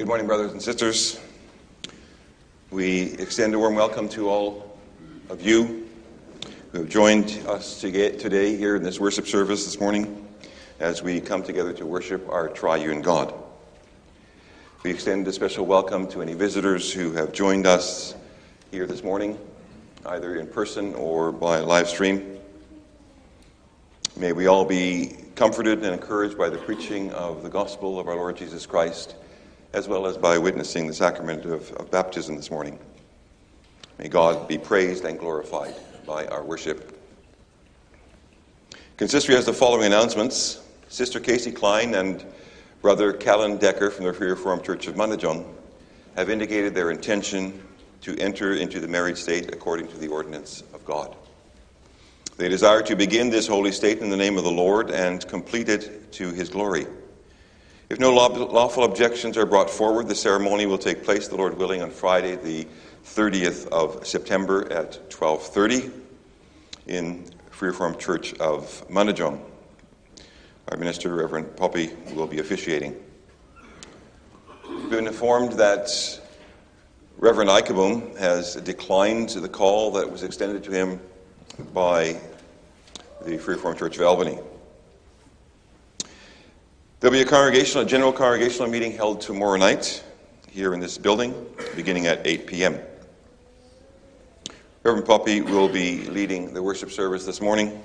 Good morning, brothers and sisters. We extend a warm welcome to all of you who have joined us today here in this worship service this morning as we come together to worship our triune God. We extend a special welcome to any visitors who have joined us here this morning, either in person or by live stream. May we all be comforted and encouraged by the preaching of the gospel of our Lord Jesus Christ as well as by witnessing the sacrament of, of baptism this morning. May God be praised and glorified by our worship. Consistory has the following announcements. Sister Casey Klein and Brother Callan Decker from the Free Reformed Church of Mundijong have indicated their intention to enter into the married state according to the ordinance of God. They desire to begin this holy state in the name of the Lord and complete it to his glory. If no lawful objections are brought forward, the ceremony will take place, the Lord willing, on Friday, the 30th of September at 12:30 in Free Reformed Church of Mundijong. Our minister, Reverend Poppy, will be officiating. We've been informed that Reverend Ikeboom has declined the call that was extended to him by the Free Reformed Church of Albany. There'll be a congregational, a general congregational meeting held tomorrow night here in this building, beginning at 8 p.m. Reverend Poppy will be leading the worship service this morning.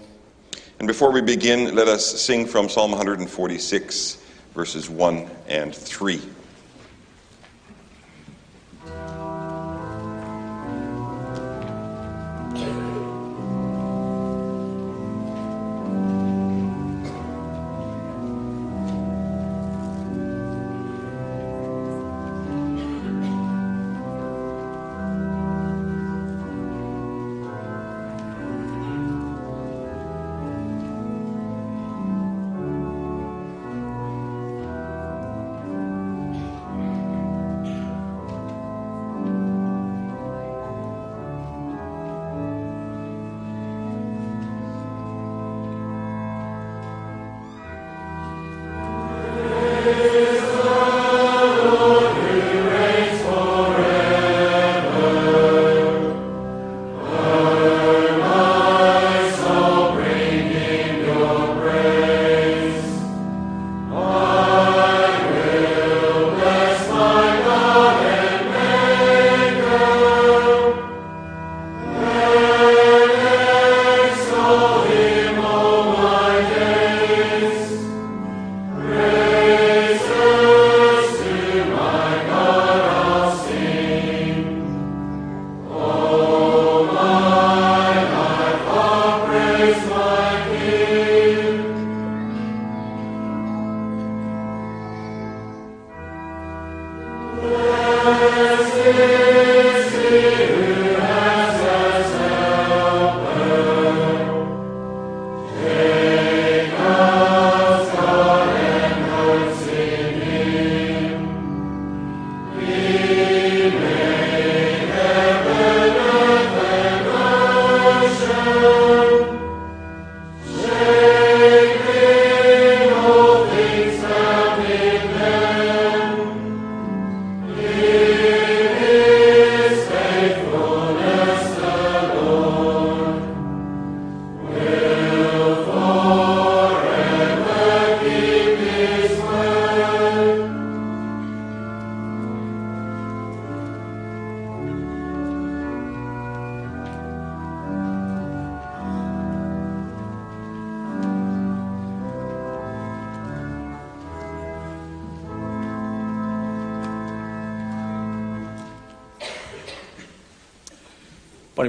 And before we begin, let us sing from Psalm 146, verses 1 and 3. Morning,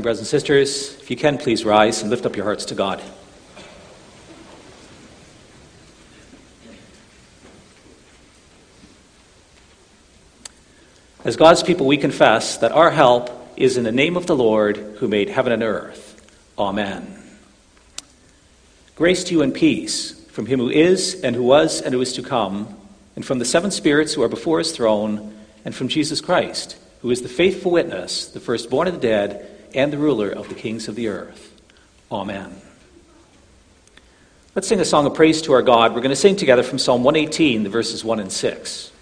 brothers and sisters. If you can, please rise and lift up your hearts to God. As God's people, we confess that our help is in the name of the Lord who made heaven and earth. Amen. Grace to you and peace from him who is, and who was, and who is to come, and from the seven spirits who are before his throne, and from Jesus Christ, who is the faithful witness, the firstborn of the dead and the ruler of the kings of the earth. Amen. Let's sing a song of praise to our God. We're going to sing together from Psalm 118, the verses 1 and 6.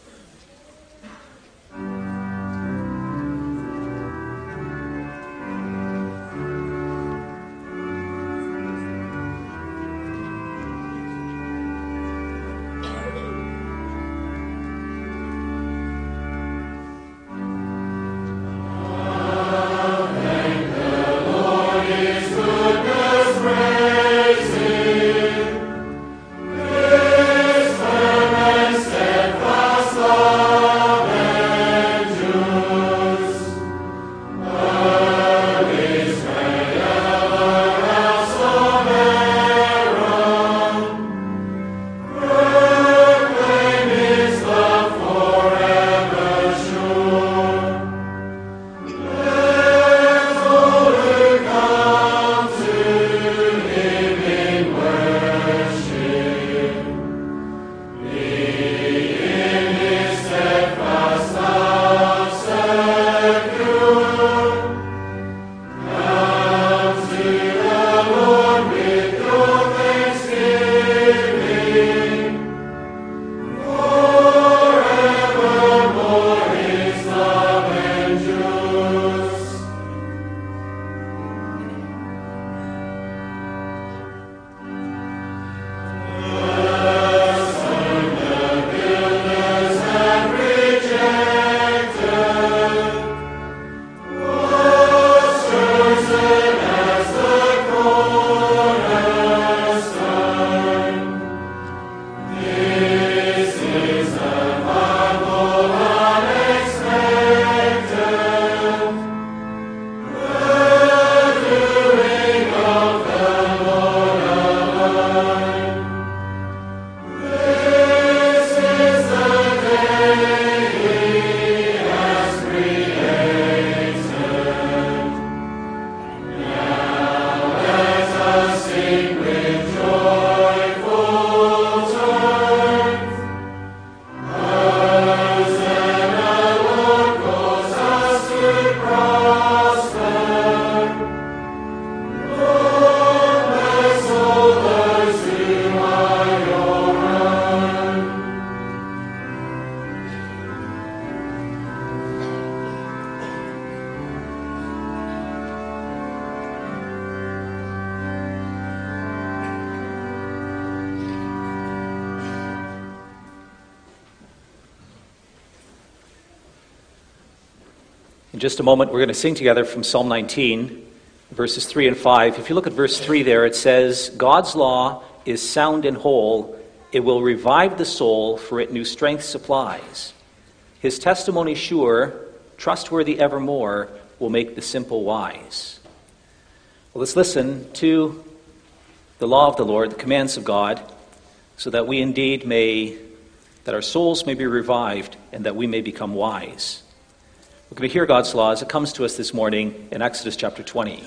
Just a moment, we're going to sing together from Psalm 19, verses 3 and 5. If you look at verse 3 there, it says, God's law is sound and whole. It will revive the soul, for it new strength supplies. His testimony sure, trustworthy evermore, will make the simple wise. Well, let's listen to the law of the Lord, the commands of God, so that we indeed may, that our souls may be revived and that we may become wise. We're going to hear God's law as it comes to us this morning in Exodus chapter 20.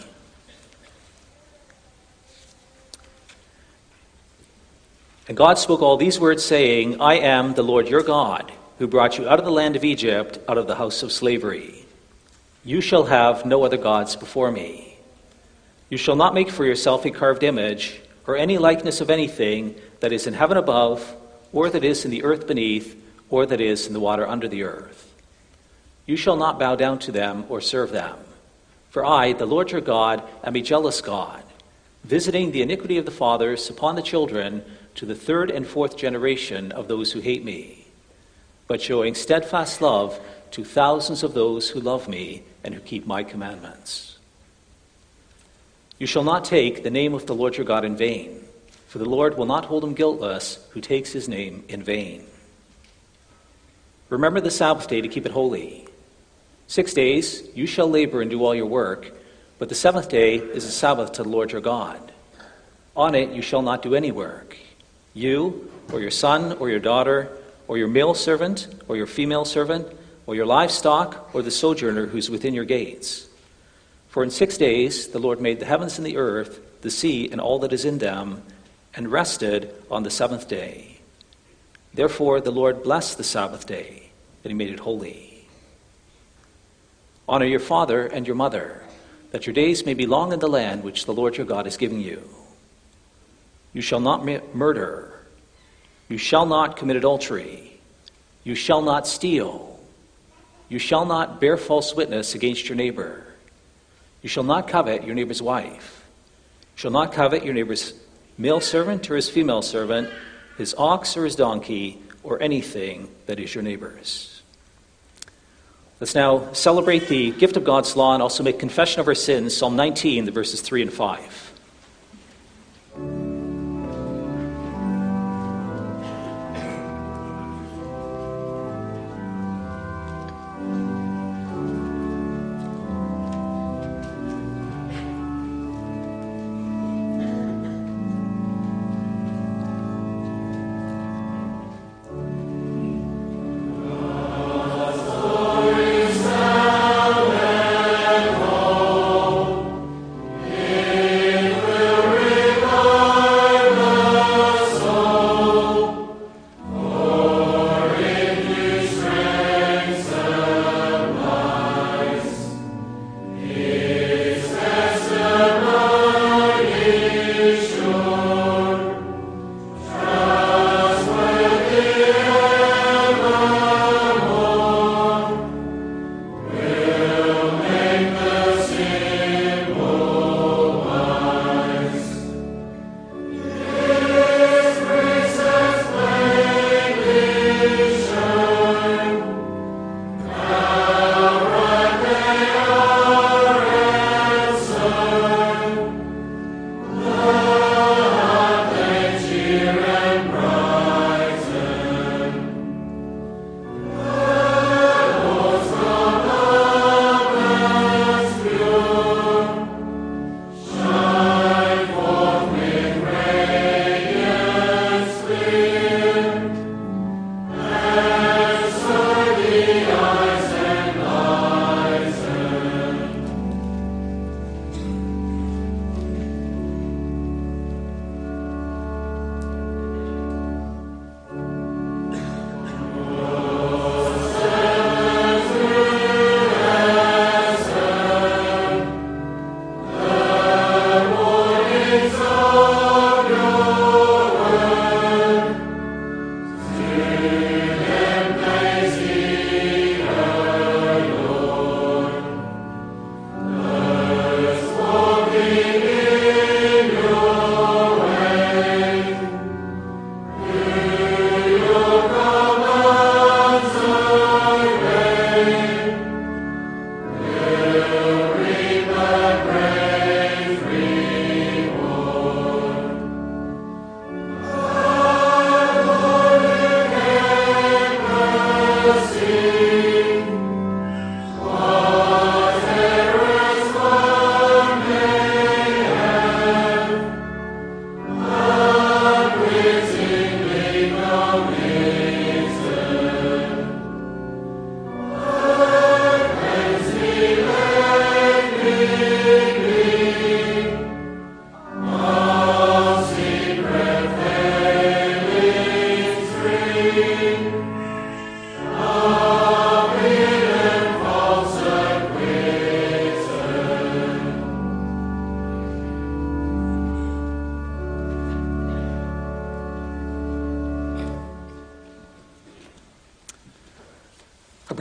And God spoke all these words, saying, I am the Lord your God, who brought you out of the land of Egypt, out of the house of slavery. You shall have no other gods before me. You shall not make for yourself a carved image, or any likeness of anything that is in heaven above, or that is in the earth beneath, or that is in the water under the earth. You shall not bow down to them or serve them. For I, the Lord your God, am a jealous God, visiting the iniquity of the fathers upon the children to the third and fourth generation of those who hate me, but showing steadfast love to thousands of those who love me and who keep my commandments. You shall not take the name of the Lord your God in vain, for the Lord will not hold him guiltless who takes his name in vain. Remember the Sabbath day to keep it holy. Six days you shall labor and do all your work, but the seventh day is a Sabbath to the Lord your God. On it you shall not do any work. You, or your son, or your daughter, or your male servant, or your female servant, or your livestock, or the sojourner who's within your gates. For in six days the Lord made the heavens and the earth, the sea, and all that is in them, and rested on the seventh day. Therefore the Lord blessed the Sabbath day, and he made it holy. Honor your father and your mother, that your days may be long in the land which the Lord your God is giving you. You shall not murder. You shall not commit adultery. You shall not steal. You shall not bear false witness against your neighbor. You shall not covet your neighbor's wife. You shall not covet your neighbor's male servant or his female servant, his ox or his donkey, or anything that is your neighbor's. Let's now celebrate the gift of God's law and also make confession of our sins. Psalm 19, the verses 3 and 5.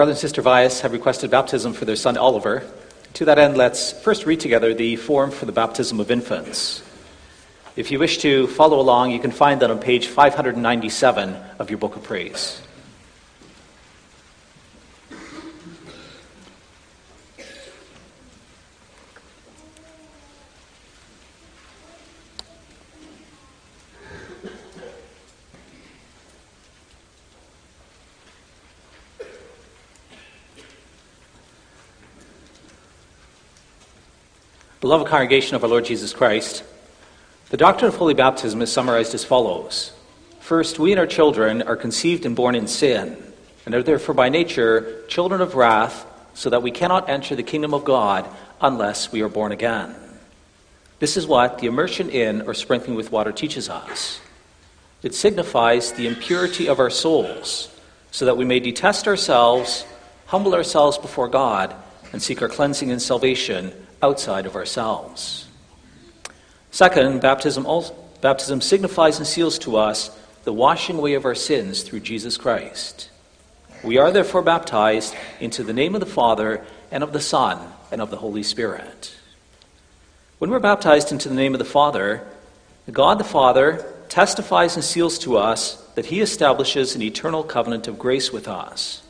Brother and sister Vias have requested baptism for their son Oliver. To that end, let's first read together the form for the baptism of infants. If you wish to follow along, you can find that on page 597 of your book of praise. Beloved congregation of our Lord Jesus Christ, the doctrine of holy baptism is summarized as follows. First, we and our children are conceived and born in sin, and are therefore by nature children of wrath, so that we cannot enter the kingdom of God unless we are born again. This is what the immersion in or sprinkling with water teaches us. It signifies the impurity of our souls, so that we may detest ourselves, humble ourselves before God, and seek our cleansing and salvation outside of ourselves. Second, baptism, also, baptism signifies and seals to us the washing away of our sins through Jesus Christ. We are therefore baptized into the name of the Father, and of the Son, and of the Holy Spirit. When we're baptized into the name of the Father, God the Father testifies and seals to us that He establishes an eternal covenant of grace with us.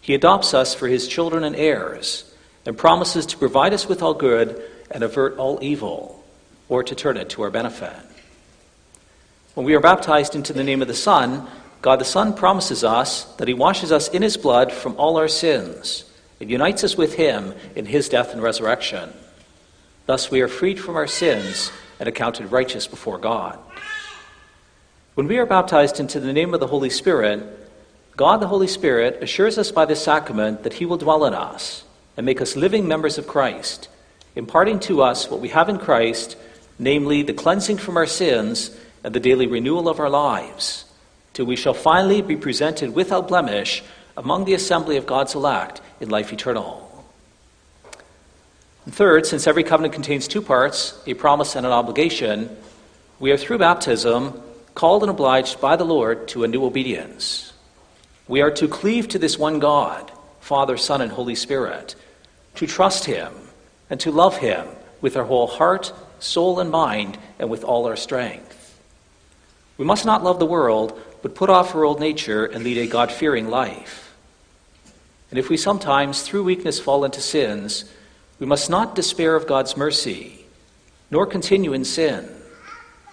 He adopts us for His children and heirs and promises to provide us with all good and avert all evil, or to turn it to our benefit. When we are baptized into the name of the Son, God the Son promises us that He washes us in His blood from all our sins and unites us with Him in His death and resurrection. Thus, we are freed from our sins and accounted righteous before God. When we are baptized into the name of the Holy Spirit, God the Holy Spirit assures us by the sacrament that He will dwell in us and make us living members of Christ, imparting to us what we have in Christ, namely the cleansing from our sins and the daily renewal of our lives, till we shall finally be presented without blemish among the assembly of God's elect in life eternal. And third, since every covenant contains two parts, a promise and an obligation, we are through baptism called and obliged by the Lord to a new obedience. We are to cleave to this one God, Father, Son, and Holy Spirit to trust Him and to love Him with our whole heart, soul, and mind, and with all our strength. We must not love the world, but put off our old nature and lead a God fearing life. And if we sometimes, through weakness, fall into sins, we must not despair of God's mercy, nor continue in sin.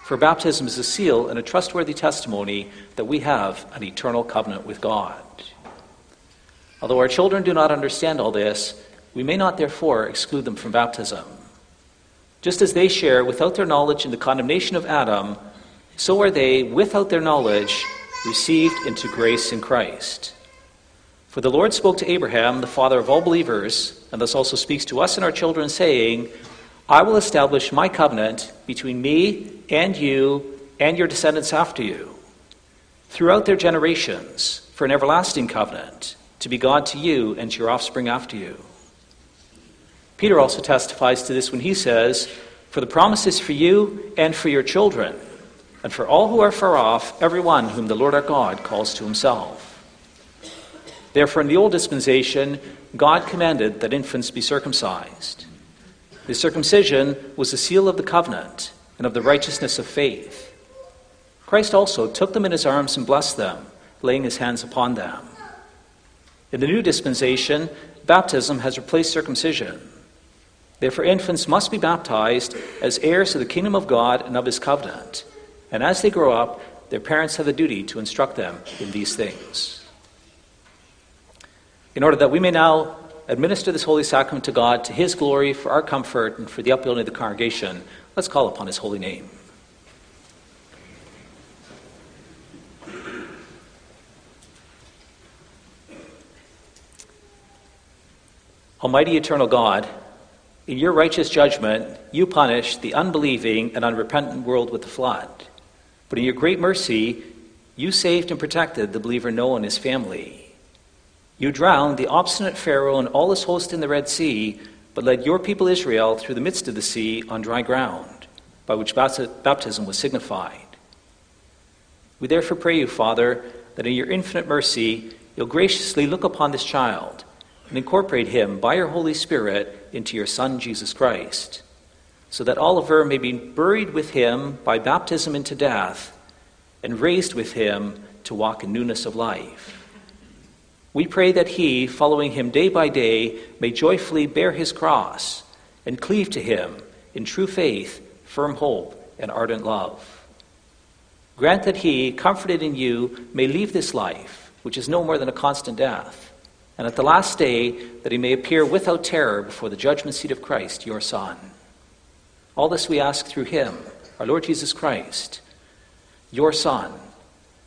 For baptism is a seal and a trustworthy testimony that we have an eternal covenant with God. Although our children do not understand all this, we may not therefore exclude them from baptism. Just as they share without their knowledge in the condemnation of Adam, so are they, without their knowledge, received into grace in Christ. For the Lord spoke to Abraham, the father of all believers, and thus also speaks to us and our children, saying, I will establish my covenant between me and you and your descendants after you, throughout their generations, for an everlasting covenant, to be God to you and to your offspring after you. Peter also testifies to this when he says, For the promise is for you and for your children, and for all who are far off, everyone whom the Lord our God calls to himself. Therefore, in the old dispensation, God commanded that infants be circumcised. The circumcision was the seal of the covenant and of the righteousness of faith. Christ also took them in his arms and blessed them, laying his hands upon them. In the new dispensation, baptism has replaced circumcision. Therefore, infants must be baptized as heirs of the kingdom of God and of his covenant. And as they grow up, their parents have the duty to instruct them in these things. In order that we may now administer this holy sacrament to God to his glory, for our comfort, and for the upbuilding of the congregation, let's call upon his holy name. Almighty eternal God, in your righteous judgment, you punished the unbelieving and unrepentant world with the flood. But in your great mercy, you saved and protected the believer Noah and his family. You drowned the obstinate Pharaoh and all his host in the Red Sea, but led your people Israel through the midst of the sea on dry ground, by which baptism was signified. We therefore pray you, Father, that in your infinite mercy you'll graciously look upon this child and incorporate him by your Holy Spirit into your Son, Jesus Christ, so that Oliver may be buried with him by baptism into death and raised with him to walk in newness of life. We pray that he, following him day by day, may joyfully bear his cross and cleave to him in true faith, firm hope, and ardent love. Grant that he, comforted in you, may leave this life, which is no more than a constant death, and at the last day that he may appear without terror before the judgment seat of Christ, your Son. All this we ask through him, our Lord Jesus Christ, your Son,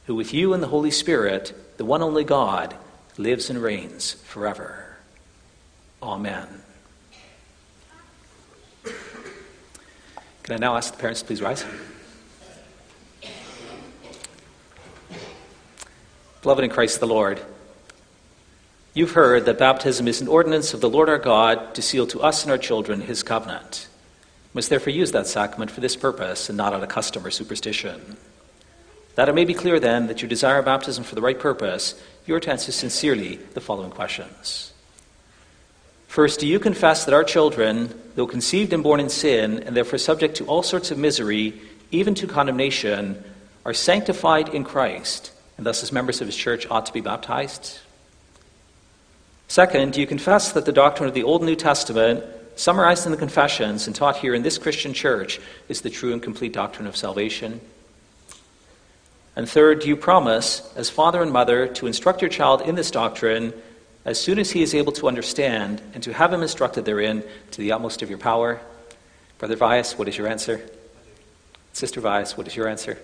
who with you and the Holy Spirit, the one only God, lives and reigns forever. Amen. Can I now ask the parents to please rise? Beloved in Christ the Lord, you've heard that baptism is an ordinance of the Lord our God to seal to us and our children his covenant. We must therefore use that sacrament for this purpose and not out of custom or superstition. That it may be clear then that you desire baptism for the right purpose, you are to answer sincerely the following questions. First, do you confess that our children, though conceived and born in sin, and therefore subject to all sorts of misery, even to condemnation, are sanctified in Christ, and thus as members of his church ought to be baptized? Second, you confess that the doctrine of the Old and New Testament, summarized in the confessions and taught here in this Christian church, is the true and complete doctrine of salvation? And third, you promise, as father and mother, to instruct your child in this doctrine as soon as he is able to understand and to have him instructed therein to the utmost of your power? Brother Vias, what is your answer? Sister Vias, what is your answer?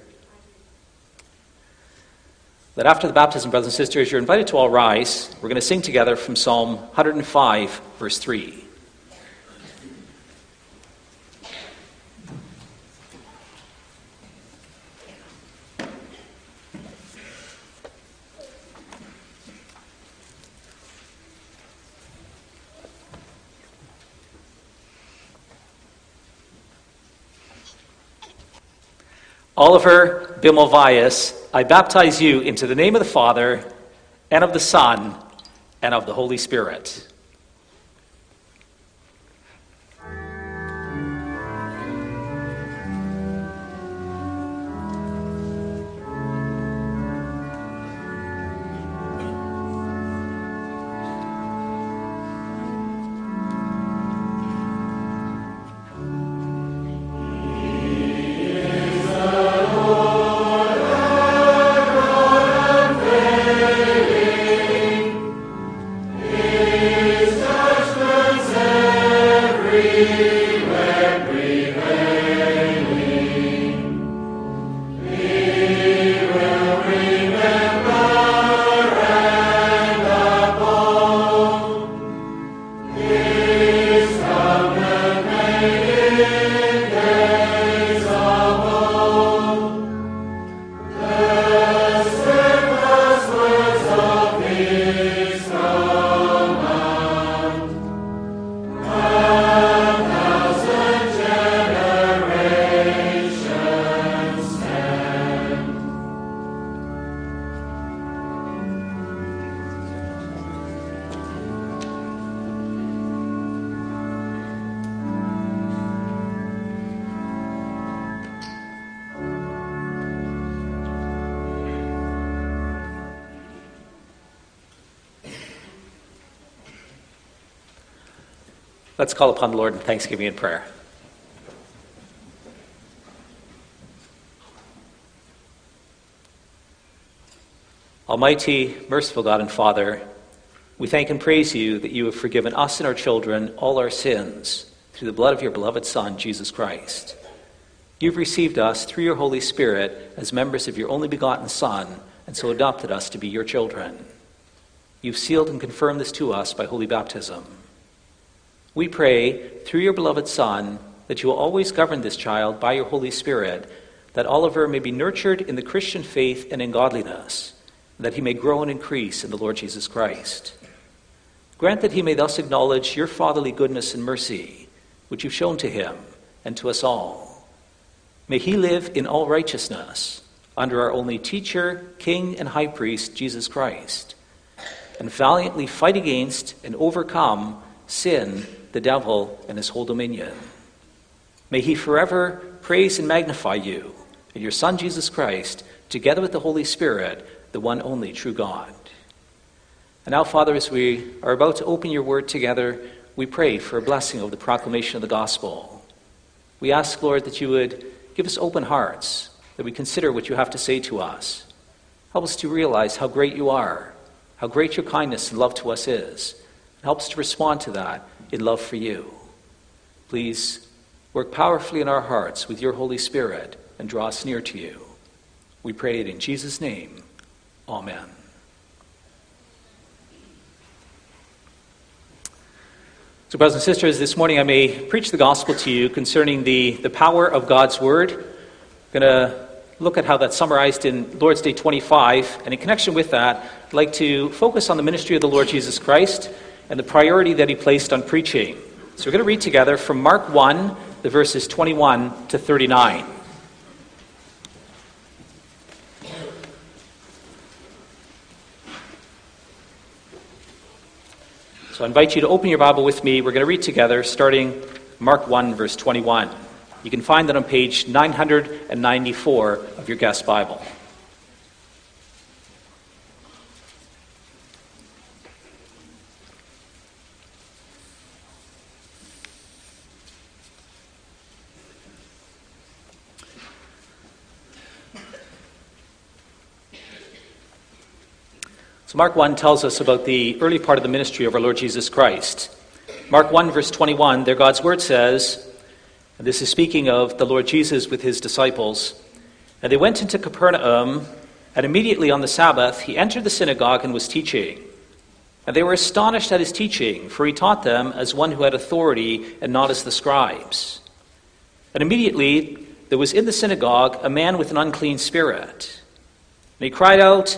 That after the baptism, brothers and sisters, you're invited to all rise. We're going to sing together from Psalm 105, verse 3. Oliver Bimovias, I baptize you into the name of the Father, and of the Son, and of the Holy Spirit. Call upon the Lord in thanksgiving and prayer. Almighty, merciful God and Father, we thank and praise you that you have forgiven us and our children all our sins through the blood of your beloved Son, Jesus Christ. You've received us through your Holy Spirit as members of your only begotten Son, and so adopted us to be your children. You've sealed and confirmed this to us by holy baptism. We pray, through your beloved Son, that you will always govern this child by your Holy Spirit, that Oliver may be nurtured in the Christian faith and in godliness, and that he may grow and increase in the Lord Jesus Christ. Grant that he may thus acknowledge your fatherly goodness and mercy, which you've shown to him and to us all. May he live in all righteousness under our only teacher, king, and high priest, Jesus Christ, and valiantly fight against and overcome sin, the devil, and his whole dominion. May he forever praise and magnify you and your Son, Jesus Christ, together with the Holy Spirit, the one only true God. And now, Father, as we are about to open your word together, we pray for a blessing of the proclamation of the gospel. We ask, Lord, that you would give us open hearts, that we consider what you have to say to us. Help us to realize how great you are, how great your kindness and love to us is. Help us to respond to that in love for you. Please work powerfully in our hearts with your Holy Spirit and draw us near to you. We pray it in Jesus' name. Amen. So, brothers and sisters, this morning I may preach the gospel to you concerning the, the power of God's word. I'm going to look at how that's summarized in Lord's Day 25. And in connection with that, I'd like to focus on the ministry of the Lord Jesus Christ and the priority that he placed on preaching. So we're going to read together from Mark 1, the verses 21 to 39. So I invite you to open your Bible with me. We're going to read together, starting Mark 1, verse 21. You can find that on page 994 of your guest Bible. So, Mark 1 tells us about the early part of the ministry of our Lord Jesus Christ. Mark 1, verse 21, there God's word says, and this is speaking of the Lord Jesus with his disciples. And they went into Capernaum, and immediately on the Sabbath he entered the synagogue and was teaching. And they were astonished at his teaching, for he taught them as one who had authority and not as the scribes. And immediately there was in the synagogue a man with an unclean spirit. And he cried out,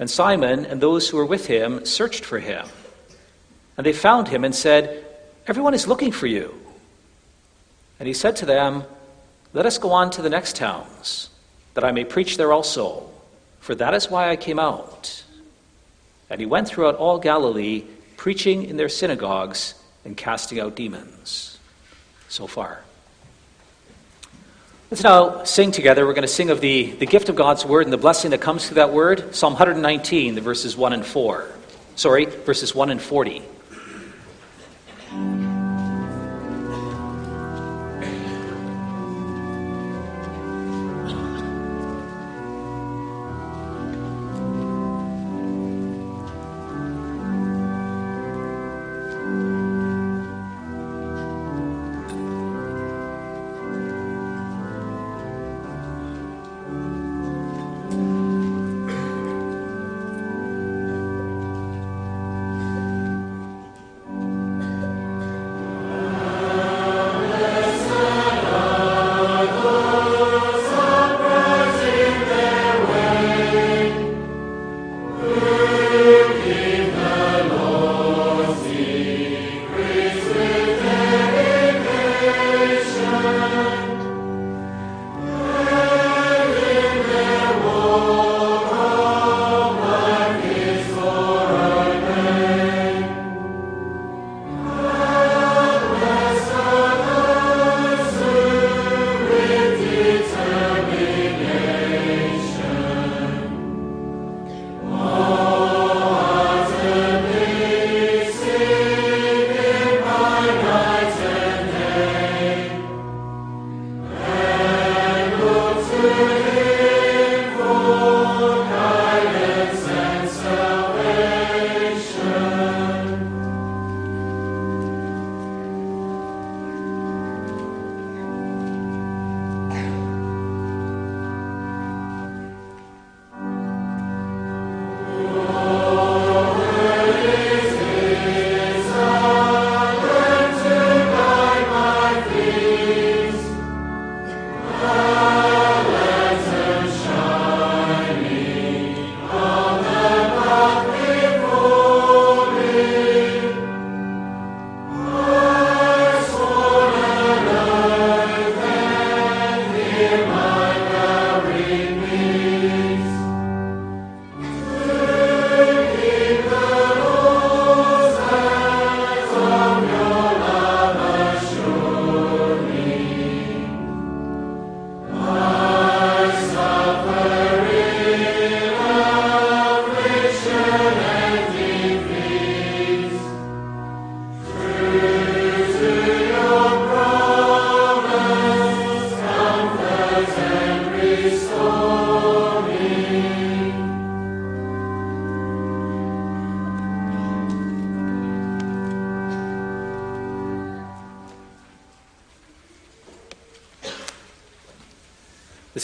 And Simon and those who were with him searched for him. And they found him and said, Everyone is looking for you. And he said to them, Let us go on to the next towns, that I may preach there also, for that is why I came out. And he went throughout all Galilee, preaching in their synagogues and casting out demons. So far. Let's now sing together. We're going to sing of the, the gift of God's word and the blessing that comes through that word. Psalm 119, the verses 1 and 4. Sorry, verses 1 and 40.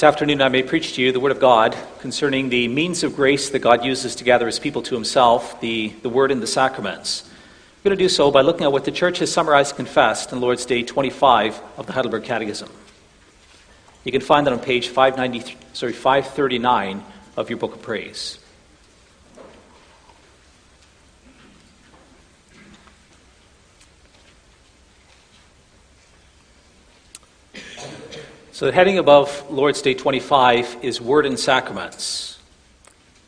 Afternoon, I may preach to you the Word of God concerning the means of grace that God uses to gather His people to Himself, the, the Word and the sacraments. I'm going to do so by looking at what the Church has summarized and confessed in Lord's Day 25 of the Heidelberg Catechism. You can find that on page 590, sorry, 539 of your Book of Praise. So, the heading above Lord's Day 25 is Word and Sacraments.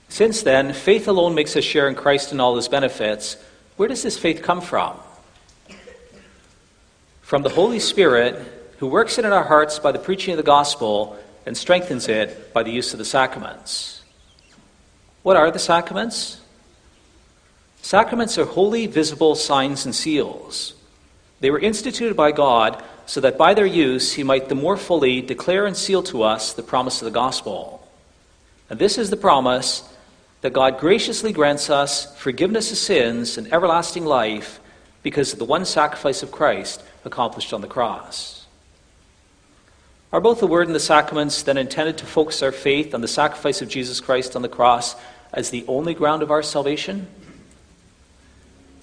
Since then, faith alone makes us share in Christ and all his benefits. Where does this faith come from? From the Holy Spirit, who works it in our hearts by the preaching of the gospel and strengthens it by the use of the sacraments. What are the sacraments? Sacraments are holy, visible signs and seals. They were instituted by God so that by their use he might the more fully declare and seal to us the promise of the gospel. And this is the promise that God graciously grants us forgiveness of sins and everlasting life because of the one sacrifice of Christ accomplished on the cross. Are both the Word and the sacraments then intended to focus our faith on the sacrifice of Jesus Christ on the cross as the only ground of our salvation?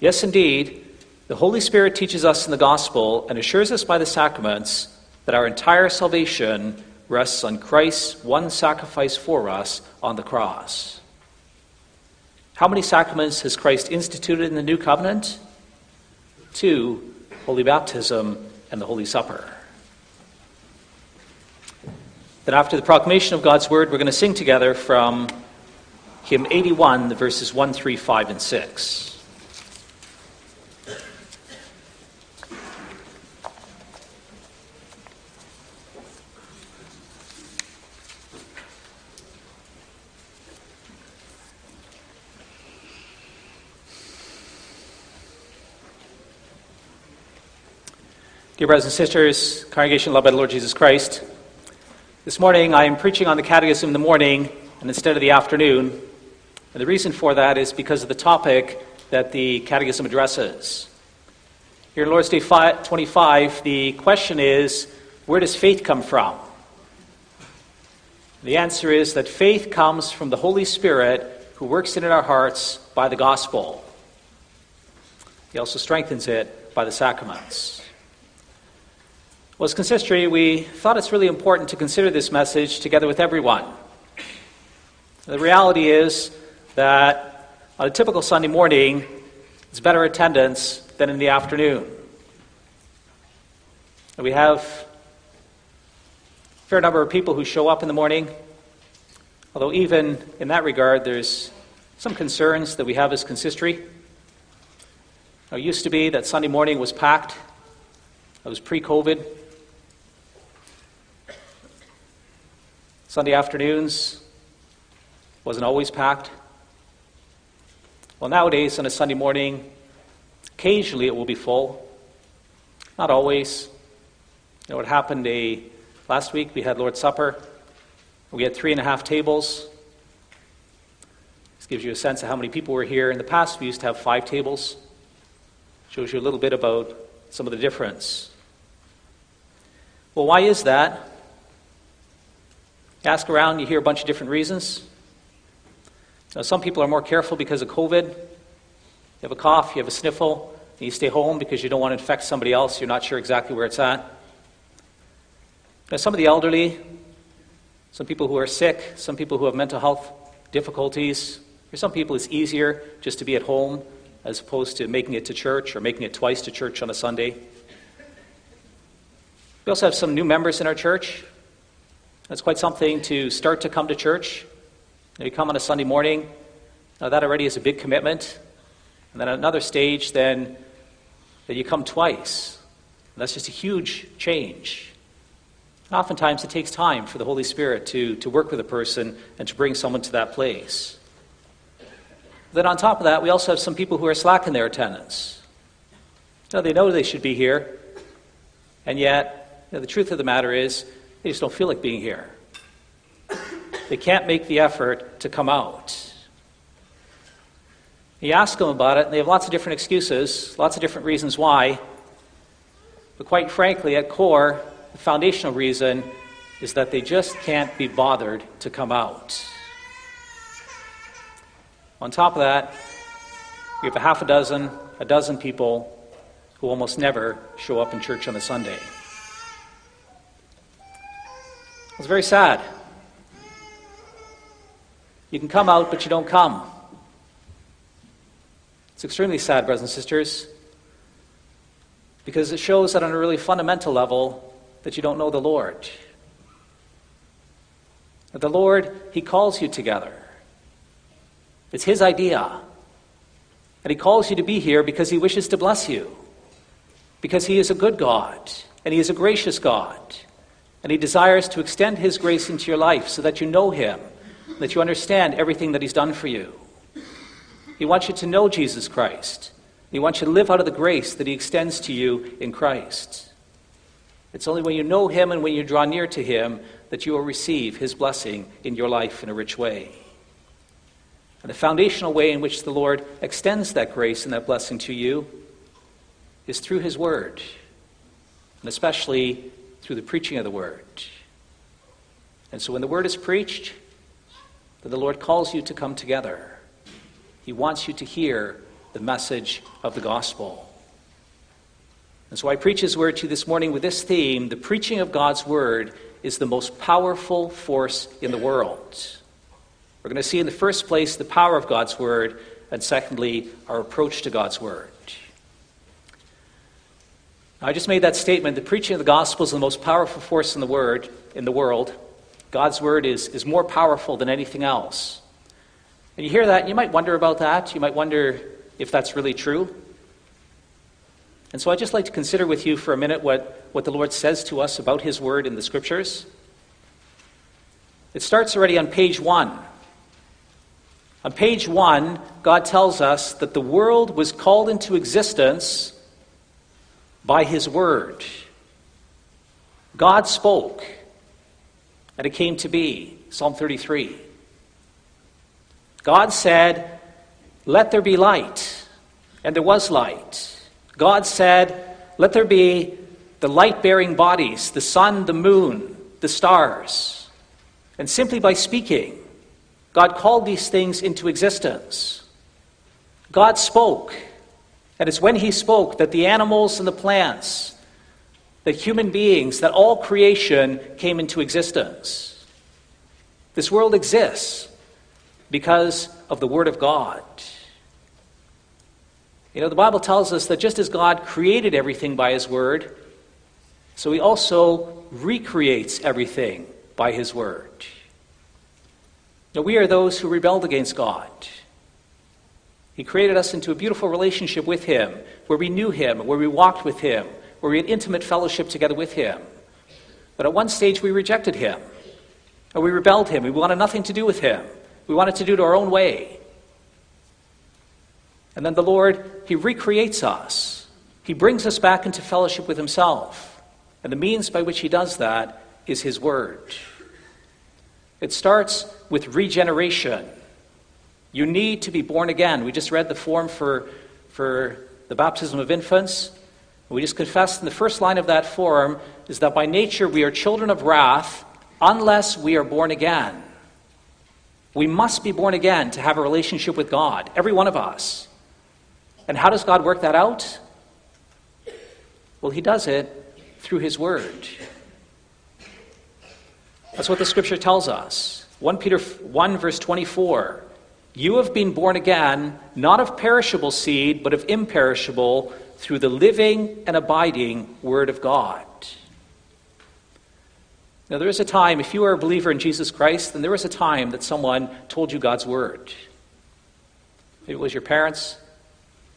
Yes, indeed. The Holy Spirit teaches us in the gospel and assures us by the sacraments that our entire salvation rests on Christ's one sacrifice for us on the cross. How many sacraments has Christ instituted in the new covenant? Two Holy Baptism and the Holy Supper. Then, after the proclamation of God's word, we're going to sing together from hymn 81, the verses 1, 3, 5, and 6. Dear brothers and sisters, congregation loved by the Lord Jesus Christ, this morning I am preaching on the Catechism in the morning and instead of the afternoon. And the reason for that is because of the topic that the Catechism addresses. Here in Lord's Day 25, the question is where does faith come from? The answer is that faith comes from the Holy Spirit who works in our hearts by the gospel. He also strengthens it by the sacraments. Well, as consistory, we thought it's really important to consider this message together with everyone. The reality is that on a typical Sunday morning, it's better attendance than in the afternoon. We have a fair number of people who show up in the morning, although, even in that regard, there's some concerns that we have as consistory. It used to be that Sunday morning was packed, it was pre COVID. Sunday afternoons wasn't always packed. Well, nowadays, on a Sunday morning, occasionally it will be full. Not always. You know what happened a, last week? We had Lord's Supper. We had three and a half tables. This gives you a sense of how many people were here. In the past, we used to have five tables. Shows you a little bit about some of the difference. Well, why is that? Ask around, you hear a bunch of different reasons. Now, some people are more careful because of COVID. You have a cough, you have a sniffle, and you stay home because you don't want to infect somebody else. You're not sure exactly where it's at. Now, some of the elderly, some people who are sick, some people who have mental health difficulties. For some people, it's easier just to be at home as opposed to making it to church or making it twice to church on a Sunday. We also have some new members in our church. It's quite something to start to come to church. You come on a Sunday morning, now that already is a big commitment. And then another stage, then, that you come twice. And that's just a huge change. And oftentimes it takes time for the Holy Spirit to, to work with a person and to bring someone to that place. Then, on top of that, we also have some people who are slack in their attendance. Now, they know they should be here, and yet, you know, the truth of the matter is, they just don't feel like being here. They can't make the effort to come out. You ask them about it, and they have lots of different excuses, lots of different reasons why. But quite frankly, at core, the foundational reason is that they just can't be bothered to come out. On top of that, we have a half a dozen, a dozen people who almost never show up in church on a Sunday. It's very sad. You can come out, but you don't come. It's extremely sad, brothers and sisters, because it shows that on a really fundamental level that you don't know the Lord. That the Lord, He calls you together. It's His idea. And He calls you to be here because He wishes to bless you. Because He is a good God, and He is a gracious God. And He desires to extend His grace into your life so that you know Him, that you understand everything that He's done for you. He wants you to know Jesus Christ. He wants you to live out of the grace that He extends to you in Christ. It's only when you know Him and when you draw near to Him that you will receive His blessing in your life in a rich way. And the foundational way in which the Lord extends that grace and that blessing to you is through His Word, and especially through the preaching of the Word. And so when the Word is preached, then the Lord calls you to come together. He wants you to hear the message of the gospel. And so I preach His Word to you this morning with this theme the preaching of God's Word is the most powerful force in the world. We're going to see in the first place the power of God's Word, and secondly, our approach to God's Word. I just made that statement. The preaching of the gospel is the most powerful force in the word in the world. God's word is, is more powerful than anything else. And you hear that, you might wonder about that. You might wonder if that's really true. And so I'd just like to consider with you for a minute what, what the Lord says to us about His word in the scriptures. It starts already on page one. On page one, God tells us that the world was called into existence by his word. God spoke, and it came to be. Psalm 33. God said, Let there be light, and there was light. God said, Let there be the light bearing bodies, the sun, the moon, the stars. And simply by speaking, God called these things into existence. God spoke, it's when he spoke that the animals and the plants, that human beings, that all creation came into existence. This world exists because of the Word of God. You know, the Bible tells us that just as God created everything by His Word, so He also recreates everything by His Word. Now, we are those who rebelled against God. He created us into a beautiful relationship with Him, where we knew Him, where we walked with Him, where we had intimate fellowship together with Him. But at one stage, we rejected Him, or we rebelled Him. We wanted nothing to do with Him. We wanted to do it our own way. And then the Lord, He recreates us. He brings us back into fellowship with Himself. And the means by which He does that is His Word. It starts with regeneration. You need to be born again. We just read the form for, for the baptism of infants. We just confessed in the first line of that form is that by nature we are children of wrath unless we are born again. We must be born again to have a relationship with God, every one of us. And how does God work that out? Well, He does it through His Word. That's what the Scripture tells us. 1 Peter 1, verse 24. You have been born again, not of perishable seed, but of imperishable, through the living and abiding Word of God. Now, there is a time, if you are a believer in Jesus Christ, then there was a time that someone told you God's Word. Maybe it was your parents,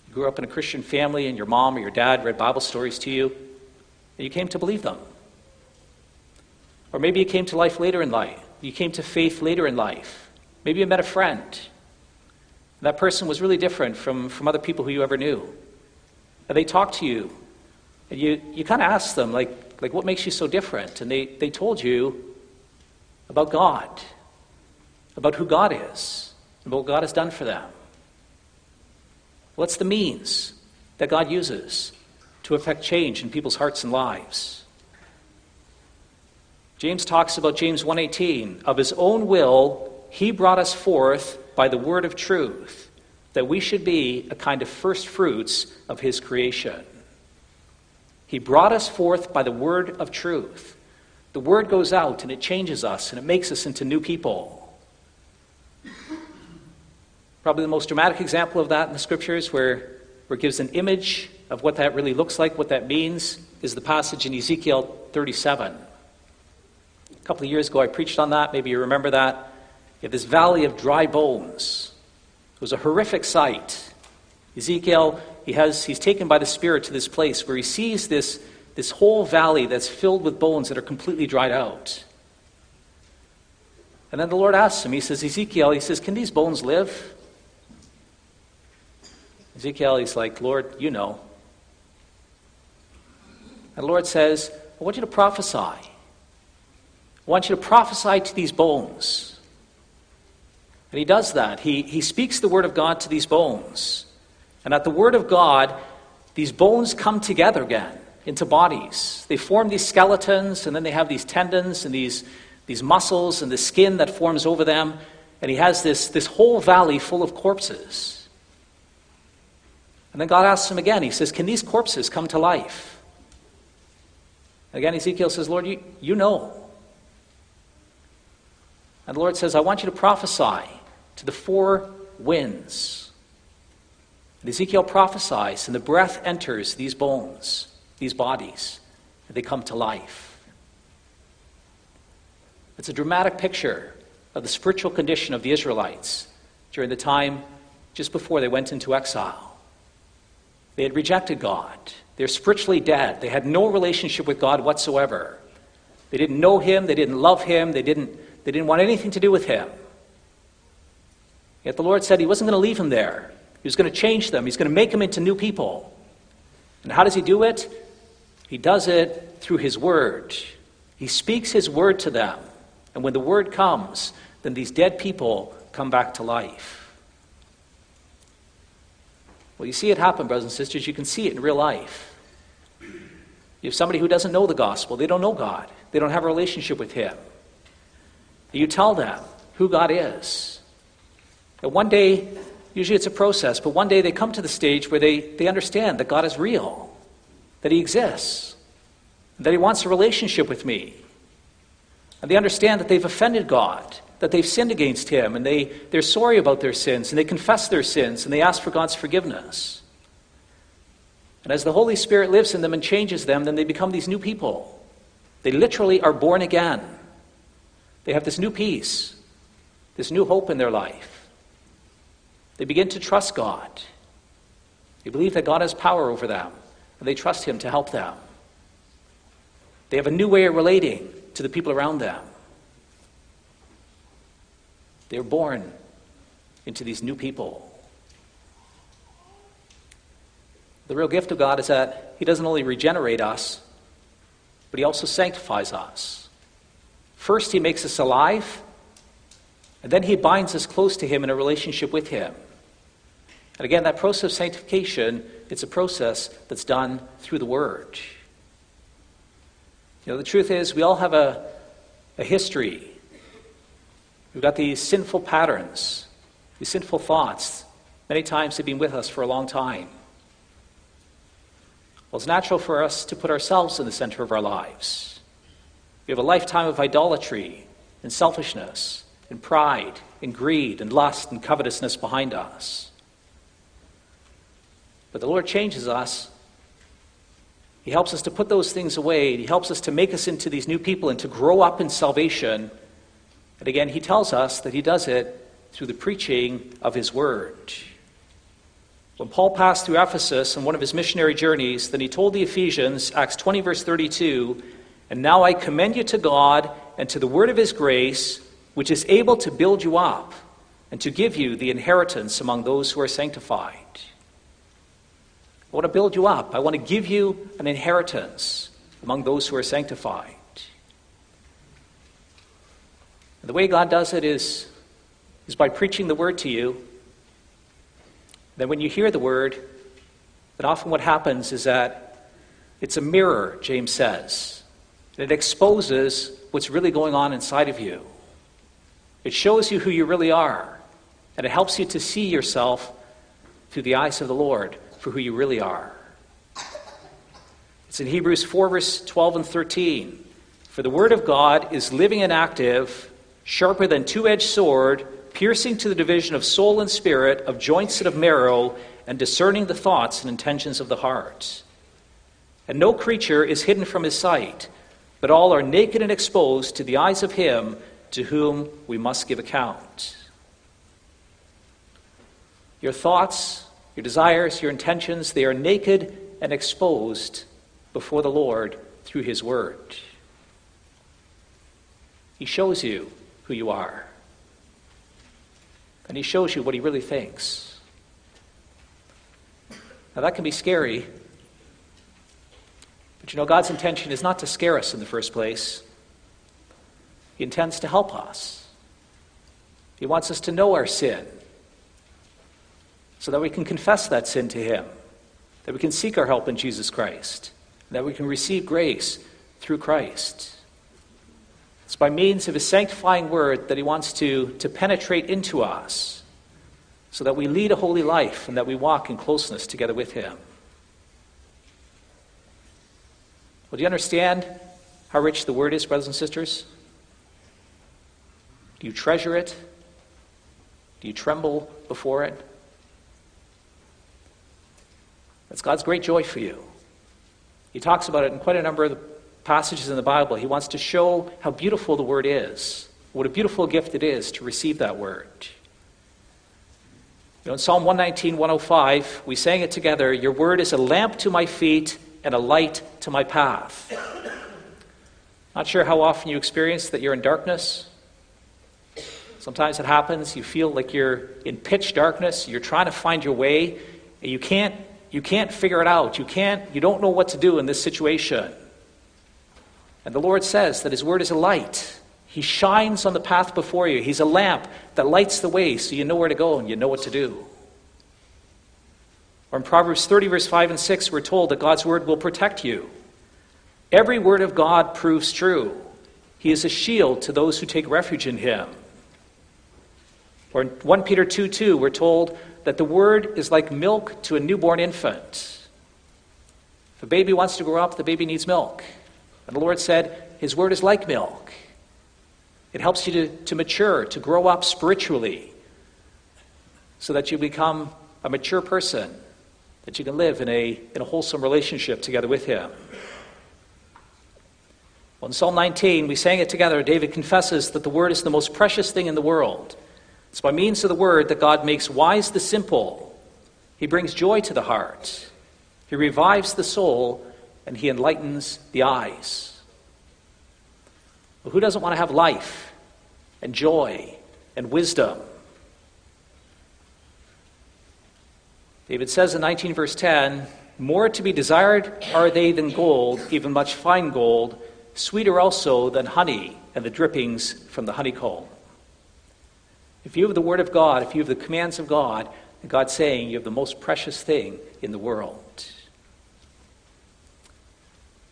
you grew up in a Christian family, and your mom or your dad read Bible stories to you, and you came to believe them. Or maybe you came to life later in life. You came to faith later in life. Maybe you met a friend that person was really different from, from other people who you ever knew. And they talked to you, and you, you kind of asked them, like, like, what makes you so different? And they, they told you about God, about who God is, about what God has done for them. What's the means that God uses to effect change in people's hearts and lives? James talks about James 1:18, of his own will he brought us forth by the word of truth, that we should be a kind of first fruits of his creation. He brought us forth by the word of truth. The word goes out and it changes us and it makes us into new people. Probably the most dramatic example of that in the scriptures, where, where it gives an image of what that really looks like, what that means, is the passage in Ezekiel 37. A couple of years ago, I preached on that. Maybe you remember that. You have this valley of dry bones. It was a horrific sight. Ezekiel, he has, he's taken by the Spirit to this place where he sees this, this whole valley that's filled with bones that are completely dried out. And then the Lord asks him, He says, Ezekiel, He says, Can these bones live? Ezekiel, he's like, Lord, you know. And the Lord says, I want you to prophesy. I want you to prophesy to these bones. And he does that. He, he speaks the word of God to these bones. And at the word of God, these bones come together again into bodies. They form these skeletons, and then they have these tendons and these, these muscles and the skin that forms over them. And he has this, this whole valley full of corpses. And then God asks him again, He says, Can these corpses come to life? Again, Ezekiel says, Lord, you, you know. And the Lord says, I want you to prophesy to the four winds. And Ezekiel prophesies, and the breath enters these bones, these bodies, and they come to life. It's a dramatic picture of the spiritual condition of the Israelites during the time just before they went into exile. They had rejected God. They're spiritually dead. They had no relationship with God whatsoever. They didn't know Him. They didn't love Him. They didn't, they didn't want anything to do with Him. Yet the Lord said He wasn't going to leave them there. He was going to change them. He's going to make them into new people. And how does He do it? He does it through His Word. He speaks His Word to them. And when the Word comes, then these dead people come back to life. Well, you see it happen, brothers and sisters. You can see it in real life. You have somebody who doesn't know the gospel, they don't know God, they don't have a relationship with Him. You tell them who God is. And one day, usually it's a process, but one day they come to the stage where they, they understand that God is real, that He exists, that He wants a relationship with me. And they understand that they've offended God, that they've sinned against him and they, they're sorry about their sins and they confess their sins and they ask for God's forgiveness. And as the Holy Spirit lives in them and changes them, then they become these new people. They literally are born again. They have this new peace, this new hope in their life. They begin to trust God. They believe that God has power over them, and they trust Him to help them. They have a new way of relating to the people around them. They're born into these new people. The real gift of God is that He doesn't only regenerate us, but He also sanctifies us. First, He makes us alive, and then He binds us close to Him in a relationship with Him. And again, that process of sanctification, it's a process that's done through the Word. You know, the truth is, we all have a, a history We've got these sinful patterns, these sinful thoughts. Many times they've been with us for a long time. Well, it's natural for us to put ourselves in the center of our lives. We have a lifetime of idolatry and selfishness and pride and greed and lust and covetousness behind us. But the Lord changes us. He helps us to put those things away. He helps us to make us into these new people and to grow up in salvation and again, he tells us that he does it through the preaching of his word. When Paul passed through Ephesus on one of his missionary journeys, then he told the Ephesians, Acts 20, verse 32, And now I commend you to God and to the word of his grace, which is able to build you up and to give you the inheritance among those who are sanctified. I want to build you up. I want to give you an inheritance among those who are sanctified. And the way God does it is, is by preaching the word to you. Then, when you hear the word, then often what happens is that it's a mirror, James says. It exposes what's really going on inside of you. It shows you who you really are, and it helps you to see yourself through the eyes of the Lord for who you really are. It's in Hebrews 4, verse 12 and 13. For the Word of God is living and active, sharper than two edged sword, piercing to the division of soul and spirit, of joints and of marrow, and discerning the thoughts and intentions of the heart. And no creature is hidden from his sight, but all are naked and exposed to the eyes of him to whom we must give account. Your thoughts, your desires, your intentions, they are naked and exposed before the Lord through his word. He shows you who you are. And he shows you what he really thinks. Now, that can be scary. But you know, God's intention is not to scare us in the first place, He intends to help us. He wants us to know our sin so that we can confess that sin to Him, that we can seek our help in Jesus Christ, that we can receive grace through Christ. It's by means of His sanctifying word that He wants to, to penetrate into us so that we lead a holy life and that we walk in closeness together with Him. Well, do you understand how rich the Word is, brothers and sisters? Do you treasure it? Do you tremble before it? That's God's great joy for you. He talks about it in quite a number of passages in the Bible. He wants to show how beautiful the Word is, what a beautiful gift it is to receive that Word. You know, in Psalm 119, 105, we sang it together Your Word is a lamp to my feet and a light to my path. Not sure how often you experience that you're in darkness. Sometimes it happens, you feel like you're in pitch darkness, you're trying to find your way, and you can't you can't figure it out. You can't, you don't know what to do in this situation. And the Lord says that His word is a light. He shines on the path before you. He's a lamp that lights the way so you know where to go and you know what to do. Or in Proverbs 30, verse 5 and 6, we're told that God's word will protect you. Every word of God proves true. He is a shield to those who take refuge in Him. Or in 1 Peter 2 2, we're told that the word is like milk to a newborn infant. If a baby wants to grow up, the baby needs milk. And the Lord said, His word is like milk. It helps you to, to mature, to grow up spiritually, so that you become a mature person, that you can live in a, in a wholesome relationship together with Him. Well, in Psalm 19, we sang it together. David confesses that the Word is the most precious thing in the world. It's by means of the Word that God makes wise the simple. He brings joy to the heart. He revives the soul, and He enlightens the eyes. Well, who doesn't want to have life and joy and wisdom? David says in 19 verse 10 More to be desired are they than gold, even much fine gold, sweeter also than honey and the drippings from the honeycomb. If you have the Word of God, if you have the commands of God, God's saying you have the most precious thing in the world.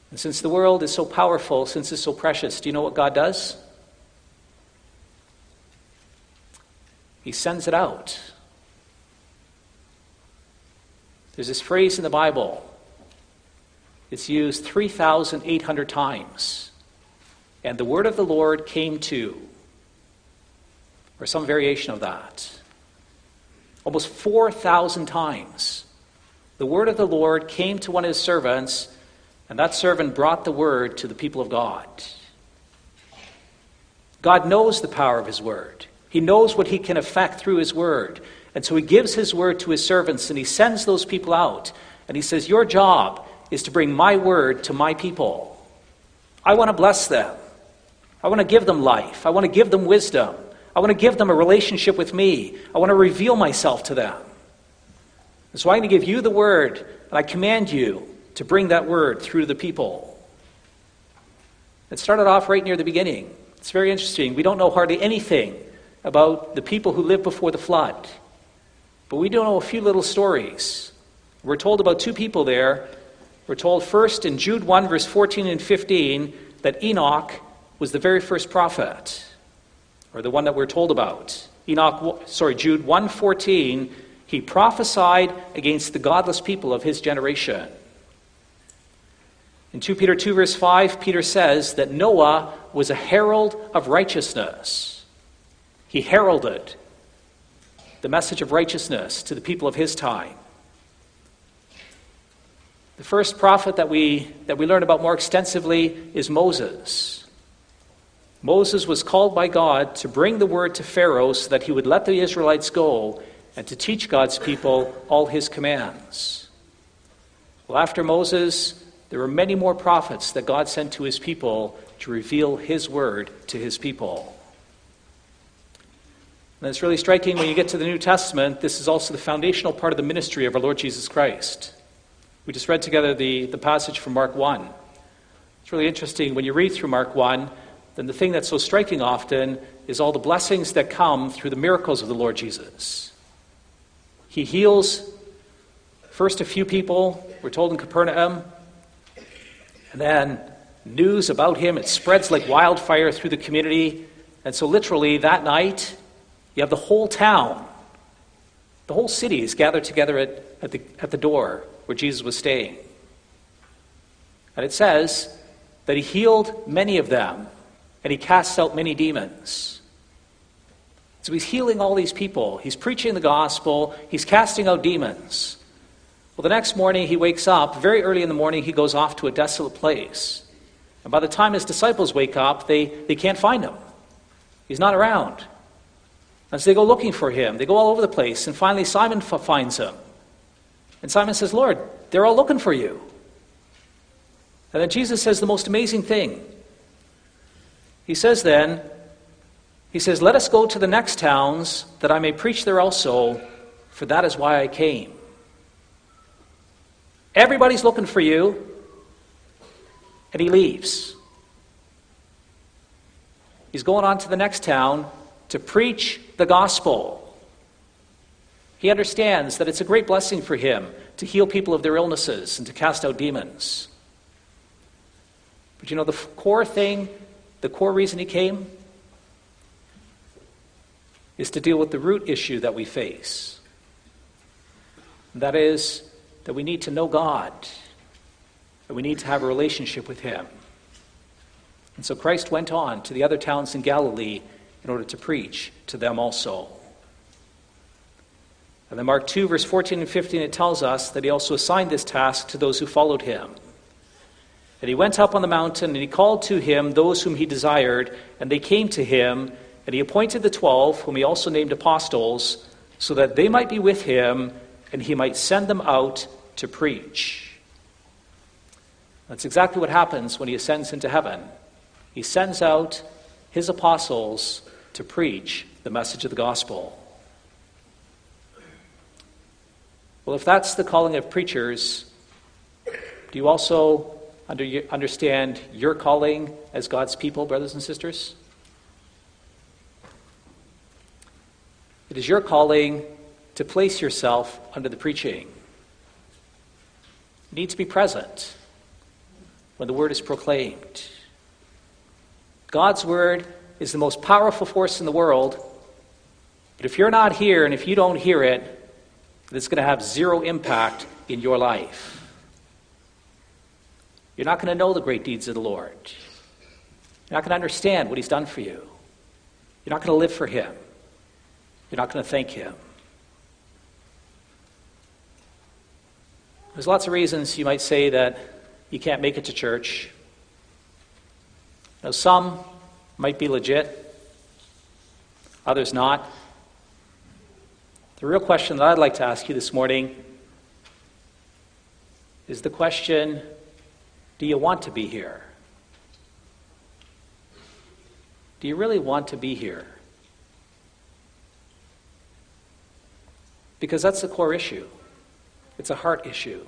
And since the world is so powerful, since it's so precious, do you know what God does? He sends it out. There's this phrase in the Bible. It's used 3,800 times. And the word of the Lord came to or some variation of that. Almost 4,000 times, the word of the Lord came to one of his servants, and that servant brought the word to the people of God. God knows the power of his word, he knows what he can effect through his word. And so he gives his word to his servants, and he sends those people out. And he says, Your job is to bring my word to my people. I want to bless them. I want to give them life. I want to give them wisdom. I want to give them a relationship with me. I want to reveal myself to them. And so I'm going to give you the word, and I command you to bring that word through to the people. It started off right near the beginning. It's very interesting. We don't know hardly anything about the people who lived before the flood, but we do know a few little stories. We're told about two people there. We're told first in Jude 1, verse 14 and 15, that Enoch was the very first prophet, or the one that we're told about. Enoch, sorry, Jude 114, he prophesied against the godless people of his generation. In 2 Peter 2, verse 5, Peter says that Noah was a herald of righteousness. He heralded the message of righteousness to the people of his time. The first prophet that we, that we learn about more extensively is Moses. Moses was called by God to bring the word to Pharaoh so that he would let the Israelites go and to teach God's people all his commands. Well, after Moses, there were many more prophets that God sent to his people to reveal his word to his people. And it's really striking when you get to the New Testament, this is also the foundational part of the ministry of our Lord Jesus Christ. We just read together the, the passage from Mark 1. It's really interesting when you read through Mark 1, then the thing that's so striking often is all the blessings that come through the miracles of the Lord Jesus. He heals first a few people, we're told in Capernaum, and then news about him, it spreads like wildfire through the community. And so, literally, that night, you have the whole town, the whole city is gathered together at, at, the, at the door where Jesus was staying. And it says that he healed many of them and he casts out many demons. So he's healing all these people. He's preaching the gospel. He's casting out demons. Well, the next morning he wakes up. Very early in the morning, he goes off to a desolate place. And by the time his disciples wake up, they, they can't find him. He's not around. And so they go looking for him. They go all over the place. And finally, Simon f- finds him. And Simon says, Lord, they're all looking for you. And then Jesus says the most amazing thing. He says then, He says, Let us go to the next towns that I may preach there also, for that is why I came. Everybody's looking for you. And he leaves. He's going on to the next town to preach the gospel. He understands that it's a great blessing for him to heal people of their illnesses and to cast out demons. But you know, the core thing, the core reason he came, is to deal with the root issue that we face. That is, that we need to know God, that we need to have a relationship with Him. And so Christ went on to the other towns in Galilee in order to preach to them also. And then Mark 2, verse 14 and 15, it tells us that he also assigned this task to those who followed him. And he went up on the mountain, and he called to him those whom he desired, and they came to him, and he appointed the twelve, whom he also named apostles, so that they might be with him, and he might send them out to preach. That's exactly what happens when he ascends into heaven. He sends out his apostles to preach the message of the gospel. Well, if that's the calling of preachers, do you also understand your calling as God's people, brothers and sisters? It is your calling to place yourself under the preaching. You need to be present when the word is proclaimed. God's word is the most powerful force in the world. But if you're not here and if you don't hear it, it's going to have zero impact in your life. You're not going to know the great deeds of the Lord. You're not going to understand what He's done for you. You're not going to live for Him. You're not going to thank Him. There's lots of reasons you might say that you can't make it to church. Now, some might be legit, others not. The real question that I'd like to ask you this morning is the question do you want to be here? Do you really want to be here? Because that's the core issue. It's a heart issue.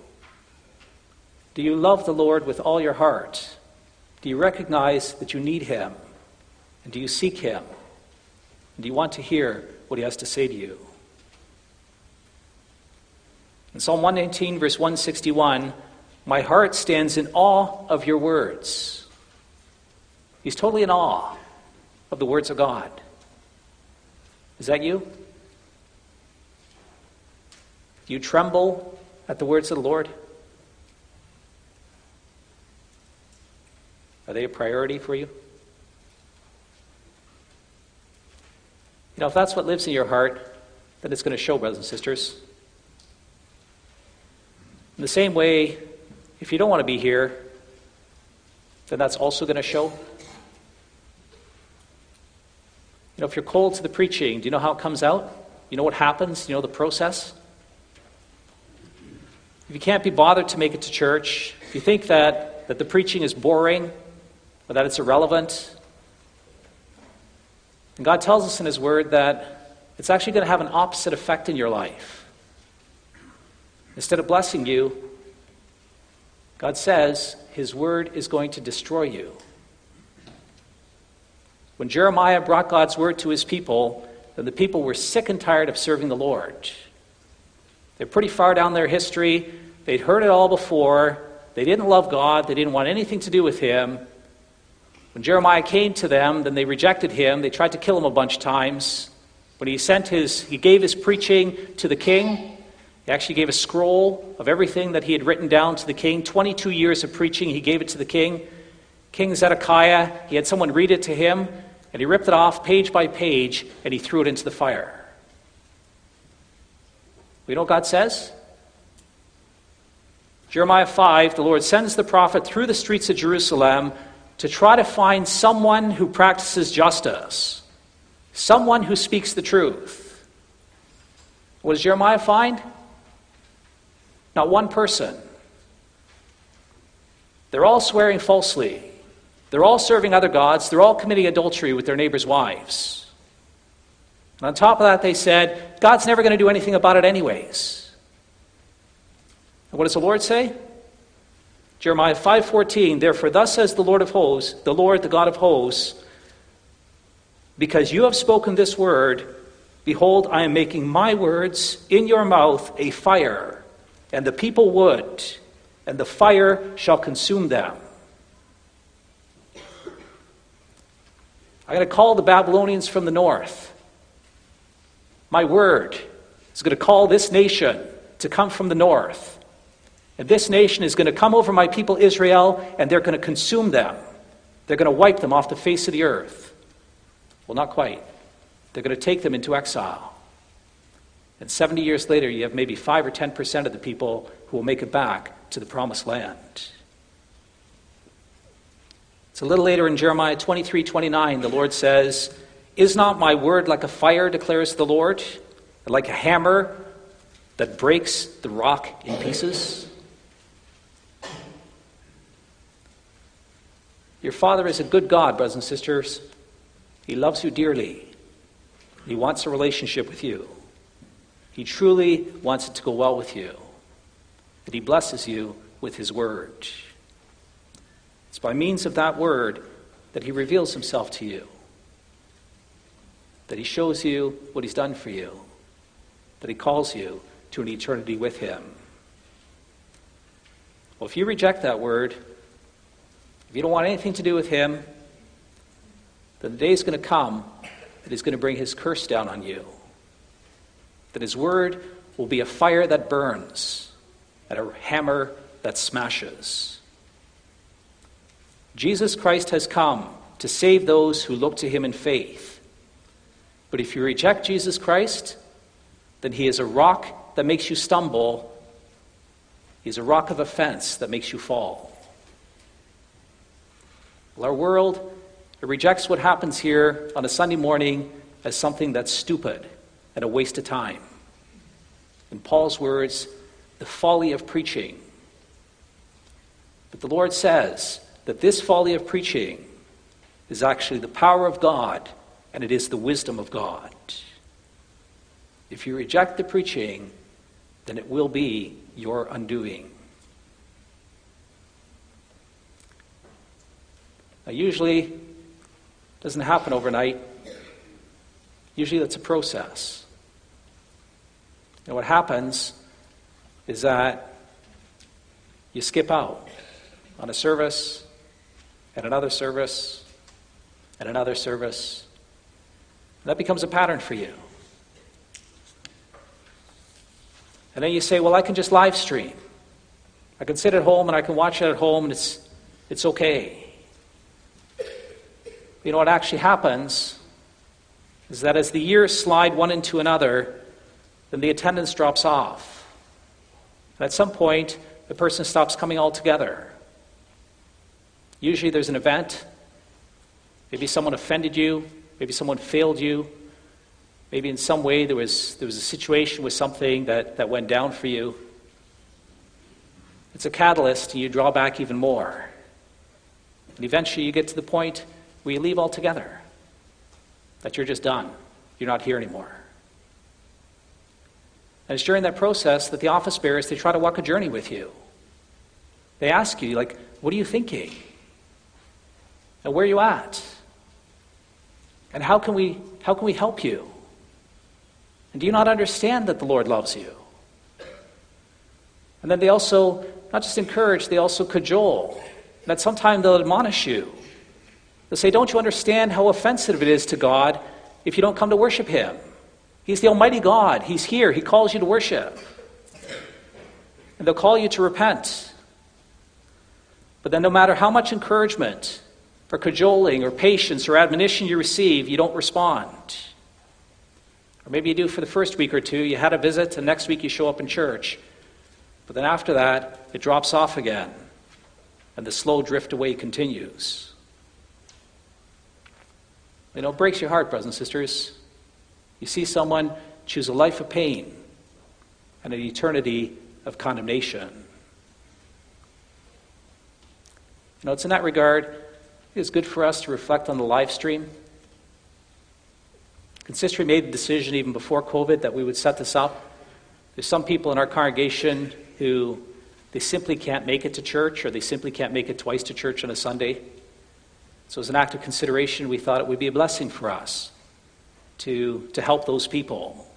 Do you love the Lord with all your heart? Do you recognize that you need Him? And do you seek Him? And do you want to hear what He has to say to you? In Psalm 119, verse 161, my heart stands in awe of your words. He's totally in awe of the words of God. Is that you? Do you tremble at the words of the Lord? Are they a priority for you? You know, if that's what lives in your heart, then it's going to show, brothers and sisters. In the same way, if you don't want to be here, then that's also going to show. You know, if you're cold to the preaching, do you know how it comes out? You know what happens? You know the process? If you can't be bothered to make it to church, if you think that, that the preaching is boring or that it's irrelevant, and God tells us in His Word that it's actually going to have an opposite effect in your life. Instead of blessing you, God says His Word is going to destroy you. When Jeremiah brought God's Word to his people, then the people were sick and tired of serving the Lord. They're pretty far down their history. They'd heard it all before. They didn't love God. They didn't want anything to do with Him. When Jeremiah came to them, then they rejected him. They tried to kill him a bunch of times. When he sent his, he gave his preaching to the king. He actually gave a scroll of everything that he had written down to the king. 22 years of preaching, he gave it to the king. King Zedekiah, he had someone read it to him, and he ripped it off page by page, and he threw it into the fire. We know what God says? Jeremiah 5, the Lord sends the prophet through the streets of Jerusalem to try to find someone who practices justice, someone who speaks the truth. What does Jeremiah find? Not one person. They're all swearing falsely. They're all serving other gods. They're all committing adultery with their neighbors' wives. And on top of that, they said, God's never going to do anything about it, anyways. And what does the Lord say? Jeremiah 5:14 Therefore thus says the Lord of hosts the Lord the God of hosts because you have spoken this word behold I am making my words in your mouth a fire and the people would and the fire shall consume them I'm going to call the Babylonians from the north my word is going to call this nation to come from the north and this nation is going to come over my people Israel, and they're going to consume them. They're going to wipe them off the face of the earth. Well, not quite. They're going to take them into exile. And 70 years later, you have maybe 5 or 10% of the people who will make it back to the promised land. It's a little later in Jeremiah 23 29, the Lord says, Is not my word like a fire, declares the Lord, like a hammer that breaks the rock in pieces? Your Father is a good God, brothers and sisters. He loves you dearly. He wants a relationship with you. He truly wants it to go well with you. That He blesses you with His Word. It's by means of that Word that He reveals Himself to you. That He shows you what He's done for you. That He calls you to an eternity with Him. Well, if you reject that Word, if you don't want anything to do with him, then the day is going to come that he's going to bring his curse down on you. That his word will be a fire that burns and a hammer that smashes. Jesus Christ has come to save those who look to him in faith. But if you reject Jesus Christ, then he is a rock that makes you stumble. he is a rock of offense that makes you fall. Well, our world it rejects what happens here on a Sunday morning as something that's stupid and a waste of time. In Paul's words, the folly of preaching. But the Lord says that this folly of preaching is actually the power of God and it is the wisdom of God. If you reject the preaching, then it will be your undoing. Now, usually, it doesn't happen overnight. Usually, that's a process. And what happens is that you skip out on a service, and another service, and another service. That becomes a pattern for you. And then you say, well, I can just live stream. I can sit at home and I can watch it at home and it's, it's okay. You know what actually happens is that as the years slide one into another, then the attendance drops off. And at some point, the person stops coming altogether. Usually there's an event. Maybe someone offended you. Maybe someone failed you. Maybe in some way there was, there was a situation with something that, that went down for you. It's a catalyst, and you draw back even more. And eventually you get to the point where you leave altogether, that you're just done. You're not here anymore. And it's during that process that the office bearers, they try to walk a journey with you. They ask you, like, what are you thinking? And where are you at? And how can we, how can we help you? And do you not understand that the Lord loves you? And then they also not just encourage, they also cajole. That sometimes they'll admonish you. They'll say, Don't you understand how offensive it is to God if you don't come to worship Him? He's the Almighty God. He's here. He calls you to worship. And they'll call you to repent. But then, no matter how much encouragement or cajoling or patience or admonition you receive, you don't respond. Or maybe you do for the first week or two, you had a visit, and next week you show up in church. But then after that, it drops off again, and the slow drift away continues. You know, it breaks your heart, brothers and sisters. You see someone choose a life of pain and an eternity of condemnation. You know, it's in that regard, it's good for us to reflect on the live stream. Consistory made the decision even before COVID that we would set this up. There's some people in our congregation who they simply can't make it to church or they simply can't make it twice to church on a Sunday. So, as an act of consideration, we thought it would be a blessing for us to, to help those people.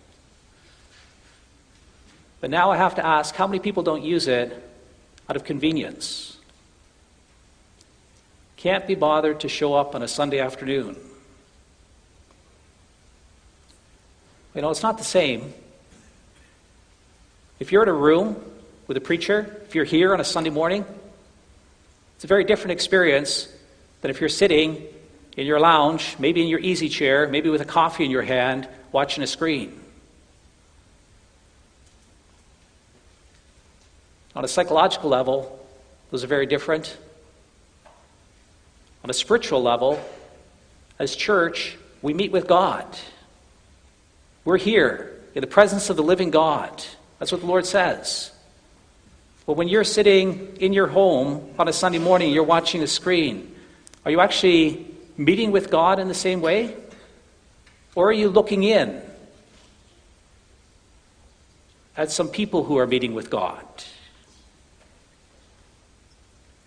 But now I have to ask how many people don't use it out of convenience? Can't be bothered to show up on a Sunday afternoon. You know, it's not the same. If you're in a room with a preacher, if you're here on a Sunday morning, it's a very different experience than if you're sitting in your lounge, maybe in your easy chair, maybe with a coffee in your hand, watching a screen. On a psychological level, those are very different. On a spiritual level, as church, we meet with God. We're here in the presence of the living God. That's what the Lord says. But when you're sitting in your home on a Sunday morning, you're watching a screen, are you actually meeting with God in the same way? Or are you looking in at some people who are meeting with God?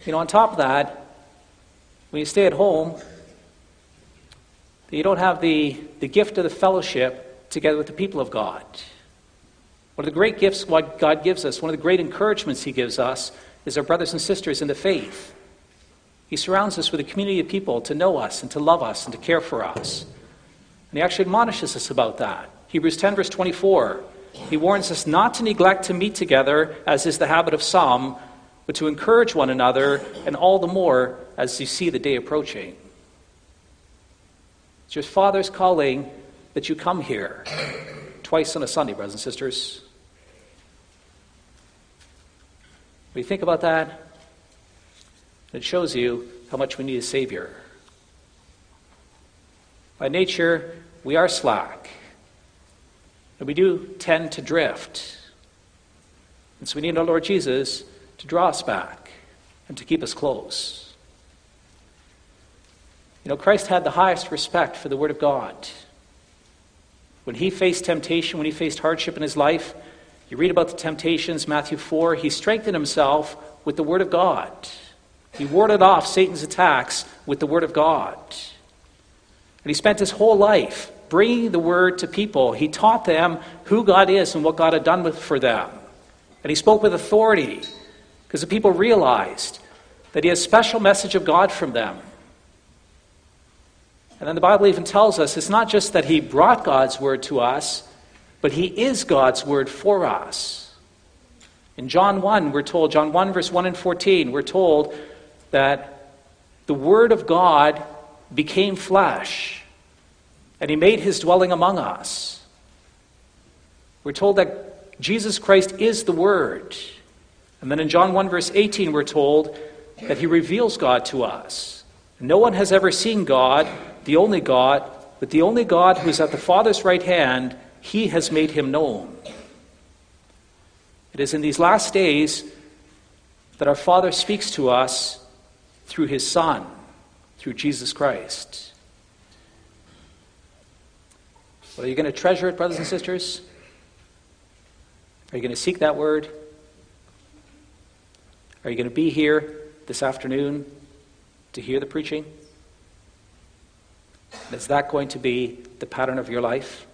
You know, on top of that, when you stay at home, you don't have the, the gift of the fellowship together with the people of God. One of the great gifts God gives us, one of the great encouragements He gives us, is our brothers and sisters in the faith. He surrounds us with a community of people to know us and to love us and to care for us. And He actually admonishes us about that. Hebrews 10, verse 24, He warns us not to neglect to meet together, as is the habit of some, but to encourage one another, and all the more as you see the day approaching. It's your Father's calling that you come here twice on a Sunday, brothers and sisters. When you think about that, it shows you how much we need a Savior. By nature, we are slack. And we do tend to drift. And so we need our Lord Jesus to draw us back and to keep us close. You know, Christ had the highest respect for the Word of God. When he faced temptation, when he faced hardship in his life, you read about the temptations, Matthew 4, he strengthened himself with the Word of God. He warded off Satan's attacks with the Word of God. And he spent his whole life bringing the Word to people. He taught them who God is and what God had done with, for them. And he spoke with authority because the people realized that he had a special message of God from them. And then the Bible even tells us it's not just that he brought God's word to us, but he is God's word for us. In John 1, we're told, John 1, verse 1 and 14, we're told that the word of God became flesh and he made his dwelling among us. We're told that Jesus Christ is the word. And then in John 1, verse 18, we're told that he reveals God to us. No one has ever seen God, the only God, but the only God who is at the Father's right hand, he has made him known. It is in these last days that our Father speaks to us through his Son, through Jesus Christ. Well, are you going to treasure it, brothers and sisters? Are you going to seek that word? Are you going to be here this afternoon to hear the preaching? Is that going to be the pattern of your life?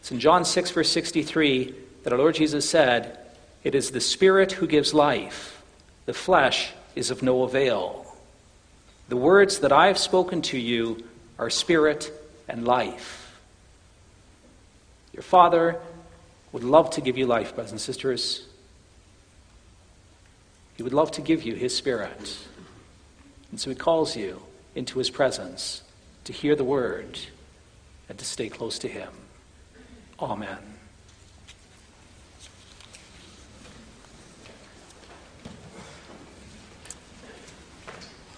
It's in John 6, verse 63, that our Lord Jesus said, It is the Spirit who gives life, the flesh is of no avail. The words that I have spoken to you are spirit and life. Your Father would love to give you life, brothers and sisters. He would love to give you His Spirit. And so He calls you into His presence to hear the Word and to stay close to Him. Amen.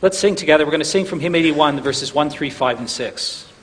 Let's sing together. We're going to sing from hymn 81, verses 1, 3, 5, and 6.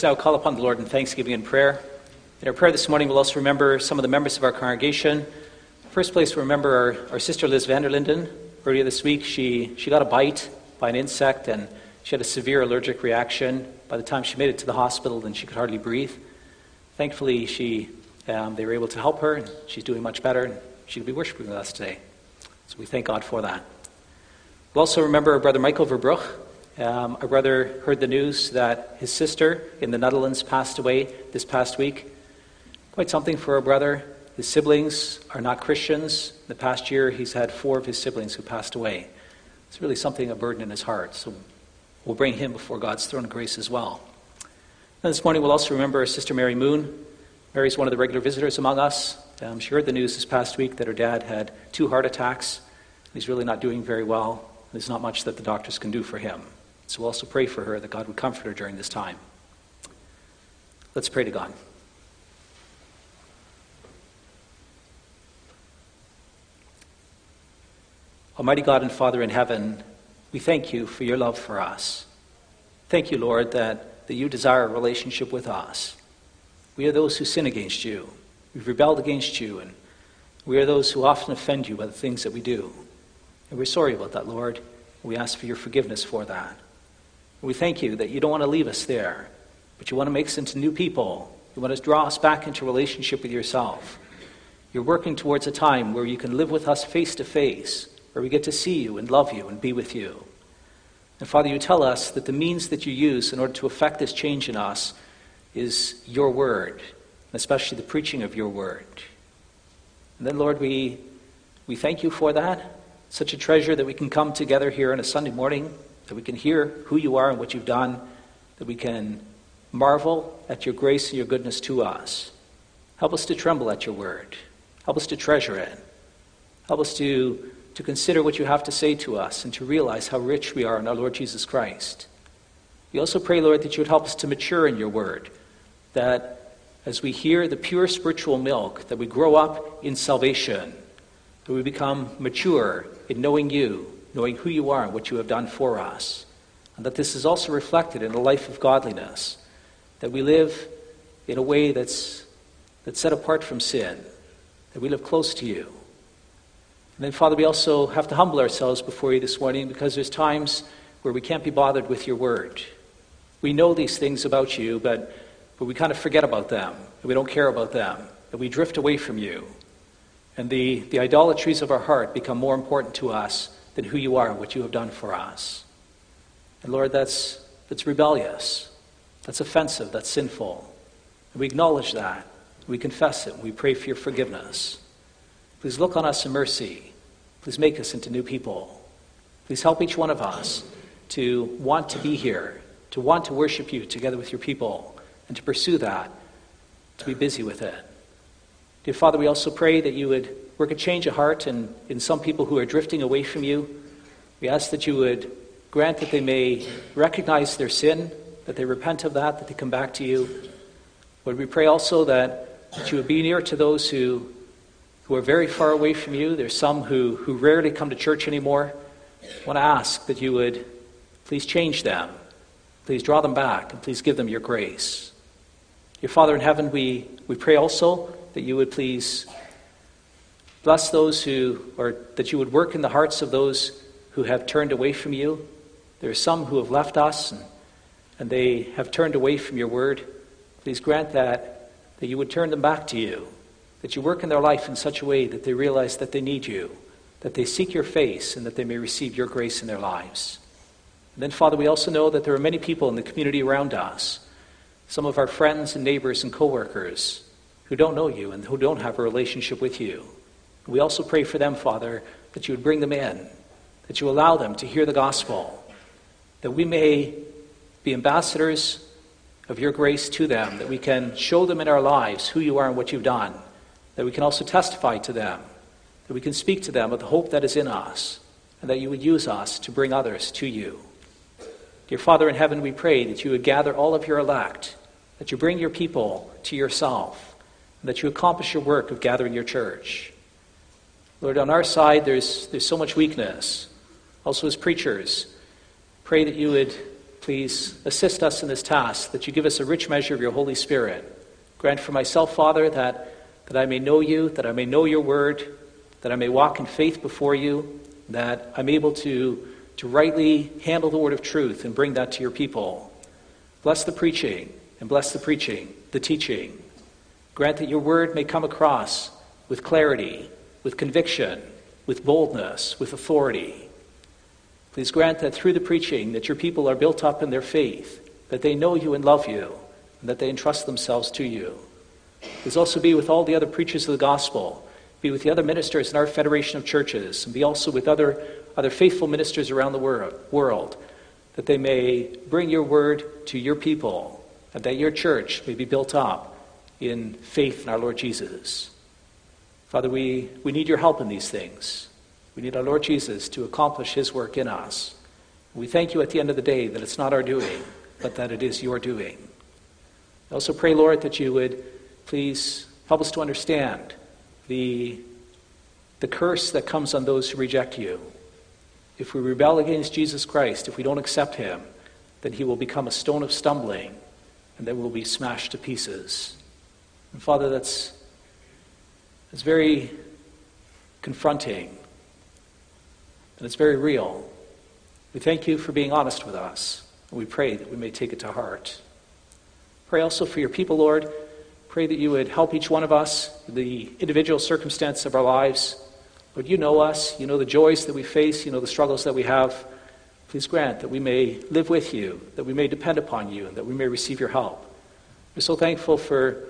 Let's now call upon the Lord in thanksgiving and prayer. In our prayer this morning, we'll also remember some of the members of our congregation. First place, we remember our, our sister Liz Vanderlinden. Earlier this week, she, she got a bite by an insect and she had a severe allergic reaction. By the time she made it to the hospital, then she could hardly breathe. Thankfully, she, um, they were able to help her, and she's doing much better, and she'll be worshiping with us today. So we thank God for that. We'll also remember our brother Michael Verbruch. Um, our brother heard the news that his sister in the Netherlands passed away this past week. Quite something for a brother. His siblings are not Christians. The past year, he's had four of his siblings who passed away. It's really something, a burden in his heart. So we'll bring him before God's throne of grace as well. And this morning, we'll also remember sister Mary Moon. Mary's one of the regular visitors among us. Um, she heard the news this past week that her dad had two heart attacks. He's really not doing very well. There's not much that the doctors can do for him. So also pray for her that God would comfort her during this time. Let's pray to God. Almighty God and Father in heaven, we thank you for your love for us. Thank you, Lord, that, that you desire a relationship with us. We are those who sin against you. We've rebelled against you, and we are those who often offend you by the things that we do. And we're sorry about that, Lord. We ask for your forgiveness for that. We thank you that you don't want to leave us there, but you want to make us into new people. You want to draw us back into relationship with yourself. You're working towards a time where you can live with us face to face, where we get to see you and love you and be with you. And Father, you tell us that the means that you use in order to effect this change in us is your word, especially the preaching of your word. And then, Lord, we, we thank you for that. Such a treasure that we can come together here on a Sunday morning, that we can hear who you are and what you've done, that we can marvel at your grace and your goodness to us. Help us to tremble at your word. Help us to treasure it. Help us to to consider what you have to say to us and to realize how rich we are in our Lord Jesus Christ. We also pray, Lord, that you would help us to mature in your word, that as we hear the pure spiritual milk, that we grow up in salvation, that we become mature in knowing you, knowing who you are and what you have done for us, and that this is also reflected in a life of godliness, that we live in a way that's, that's set apart from sin, that we live close to you and then, Father, we also have to humble ourselves before you this morning because there's times where we can't be bothered with your word. We know these things about you, but, but we kind of forget about them, and we don't care about them, and we drift away from you. And the, the idolatries of our heart become more important to us than who you are and what you have done for us. And Lord, that's, that's rebellious. That's offensive. That's sinful. And we acknowledge that. We confess it. We pray for your forgiveness. Please look on us in mercy. Please make us into new people. Please help each one of us to want to be here, to want to worship you together with your people, and to pursue that, to be busy with it. Dear Father, we also pray that you would work a change of heart in, in some people who are drifting away from you. We ask that you would grant that they may recognize their sin, that they repent of that, that they come back to you. Lord, we pray also that, that you would be near to those who who are very far away from you. There's some who, who rarely come to church anymore. I want to ask that you would please change them. Please draw them back and please give them your grace. Your Father in heaven, we, we pray also that you would please bless those who, or that you would work in the hearts of those who have turned away from you. There are some who have left us and, and they have turned away from your word. Please grant that, that you would turn them back to you that you work in their life in such a way that they realize that they need you, that they seek your face, and that they may receive your grace in their lives. And then, Father, we also know that there are many people in the community around us, some of our friends and neighbors and coworkers, who don't know you and who don't have a relationship with you. We also pray for them, Father, that you would bring them in, that you allow them to hear the gospel, that we may be ambassadors of your grace to them, that we can show them in our lives who you are and what you've done that we can also testify to them, that we can speak to them of the hope that is in us, and that you would use us to bring others to you. Dear Father in heaven, we pray that you would gather all of your elect, that you bring your people to yourself, and that you accomplish your work of gathering your church. Lord, on our side, there's, there's so much weakness. Also, as preachers, pray that you would please assist us in this task, that you give us a rich measure of your Holy Spirit. Grant for myself, Father, that that I may know you, that I may know your word, that I may walk in faith before you, that I'm able to, to rightly handle the word of truth and bring that to your people. Bless the preaching, and bless the preaching, the teaching. Grant that your word may come across with clarity, with conviction, with boldness, with authority. Please grant that through the preaching that your people are built up in their faith, that they know you and love you, and that they entrust themselves to you. Please also be with all the other preachers of the gospel. Be with the other ministers in our federation of churches, and be also with other, other faithful ministers around the world, that they may bring your word to your people, and that your church may be built up in faith in our Lord Jesus. Father, we, we need your help in these things. We need our Lord Jesus to accomplish his work in us. We thank you at the end of the day that it's not our doing, but that it is your doing. I also pray, Lord, that you would please help us to understand the, the curse that comes on those who reject you. If we rebel against Jesus Christ, if we don't accept him, then he will become a stone of stumbling and then we'll be smashed to pieces. And Father, that's, that's very confronting and it's very real. We thank you for being honest with us, and we pray that we may take it to heart. Pray also for your people, Lord. Pray that you would help each one of us, the individual circumstance of our lives. Lord, you know us. You know the joys that we face. You know the struggles that we have. Please grant that we may live with you, that we may depend upon you, and that we may receive your help. We're so thankful for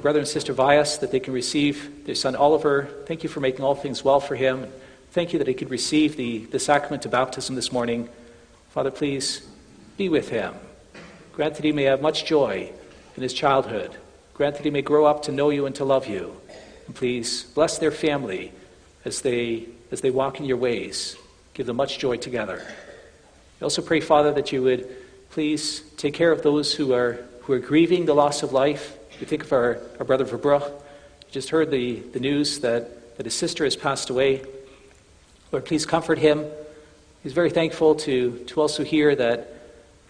brother and sister Vias that they can receive their son Oliver. Thank you for making all things well for him. Thank you that he could receive the, the sacrament of baptism this morning. Father, please be with him. Grant that he may have much joy in his childhood. Grant that he may grow up to know you and to love you. And please bless their family as they, as they walk in your ways. Give them much joy together. I also pray, Father, that you would please take care of those who are, who are grieving the loss of life. We think of our, our brother Verbruch. You just heard the, the news that, that his sister has passed away. Lord, please comfort him. He's very thankful to, to also hear that,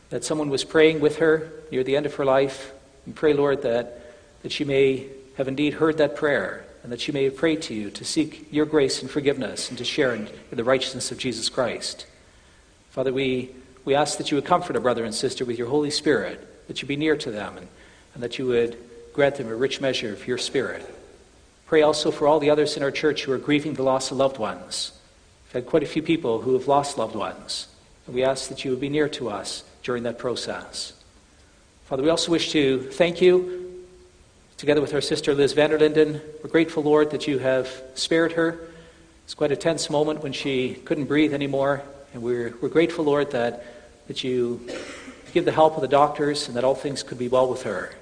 that someone was praying with her near the end of her life. And pray, Lord, that, that she may have indeed heard that prayer and that she may have prayed to you to seek your grace and forgiveness and to share in, in the righteousness of Jesus Christ. Father, we, we ask that you would comfort a brother and sister with your Holy Spirit, that you be near to them, and, and that you would grant them a rich measure of your Spirit. Pray also for all the others in our church who are grieving the loss of loved ones We've had quite a few people who have lost loved ones. And we ask that you would be near to us during that process. Father, we also wish to thank you, together with our sister Liz Vanderlinden. We're grateful, Lord, that you have spared her. It's quite a tense moment when she couldn't breathe anymore. And we're, we're grateful, Lord, that, that you give the help of the doctors and that all things could be well with her.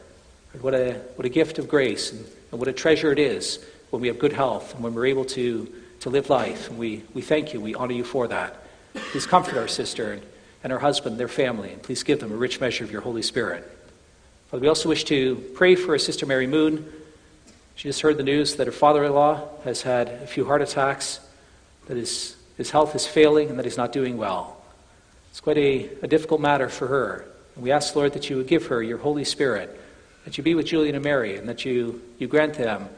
What a, what a gift of grace and, and what a treasure it is when we have good health and when we're able to to live life. And we, we thank you. We honor you for that. Please comfort our sister and, and her husband, their family, and please give them a rich measure of your Holy Spirit. Father, we also wish to pray for our sister Mary Moon. She just heard the news that her father in law has had a few heart attacks, that his, his health is failing, and that he's not doing well. It's quite a, a difficult matter for her. And we ask, Lord, that you would give her your Holy Spirit, that you be with Julian and Mary, and that you, you grant them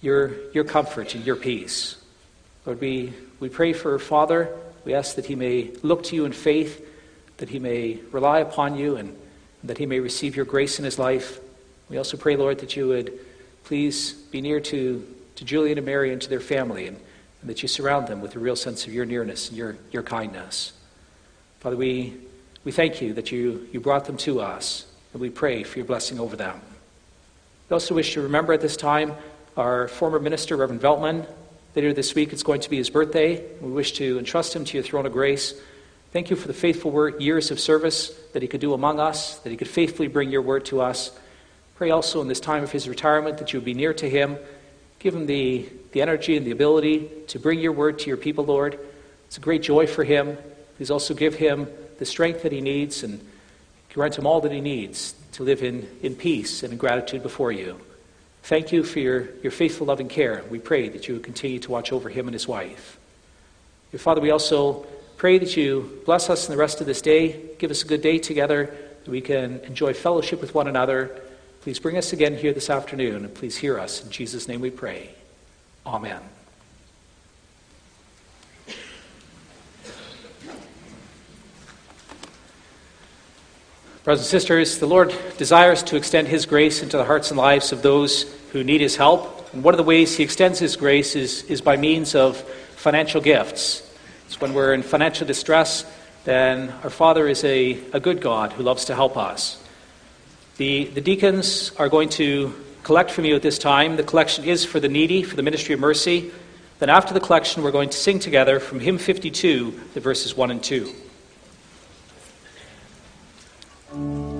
your, your comfort and your peace. Lord, we, we pray for Father. We ask that he may look to you in faith, that he may rely upon you, and that he may receive your grace in his life. We also pray, Lord, that you would please be near to, to Julian and Mary and to their family, and, and that you surround them with a real sense of your nearness and your, your kindness. Father, we, we thank you that you, you brought them to us, and we pray for your blessing over them. We also wish to remember at this time our former minister, Reverend Veltman, Later this week, it's going to be his birthday. We wish to entrust him to your throne of grace. Thank you for the faithful work, years of service that he could do among us, that he could faithfully bring your word to us. Pray also in this time of his retirement that you would be near to him. Give him the, the energy and the ability to bring your word to your people, Lord. It's a great joy for him. Please also give him the strength that he needs and grant him all that he needs to live in, in peace and in gratitude before you. Thank you for your, your faithful loving care. We pray that you would continue to watch over him and his wife. Your Father, we also pray that you bless us in the rest of this day. Give us a good day together, that we can enjoy fellowship with one another. Please bring us again here this afternoon, and please hear us. In Jesus' name we pray. Amen. Brothers and sisters, the Lord desires to extend His grace into the hearts and lives of those who need His help. And one of the ways He extends His grace is, is by means of financial gifts. It's when we're in financial distress, then our Father is a, a good God who loves to help us. The, the deacons are going to collect from you at this time. The collection is for the needy, for the ministry of mercy. Then, after the collection, we're going to sing together from hymn 52, the verses 1 and 2. Thank you.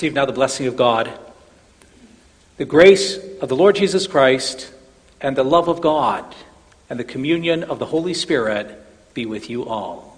Receive now the blessing of God. The grace of the Lord Jesus Christ and the love of God and the communion of the Holy Spirit be with you all.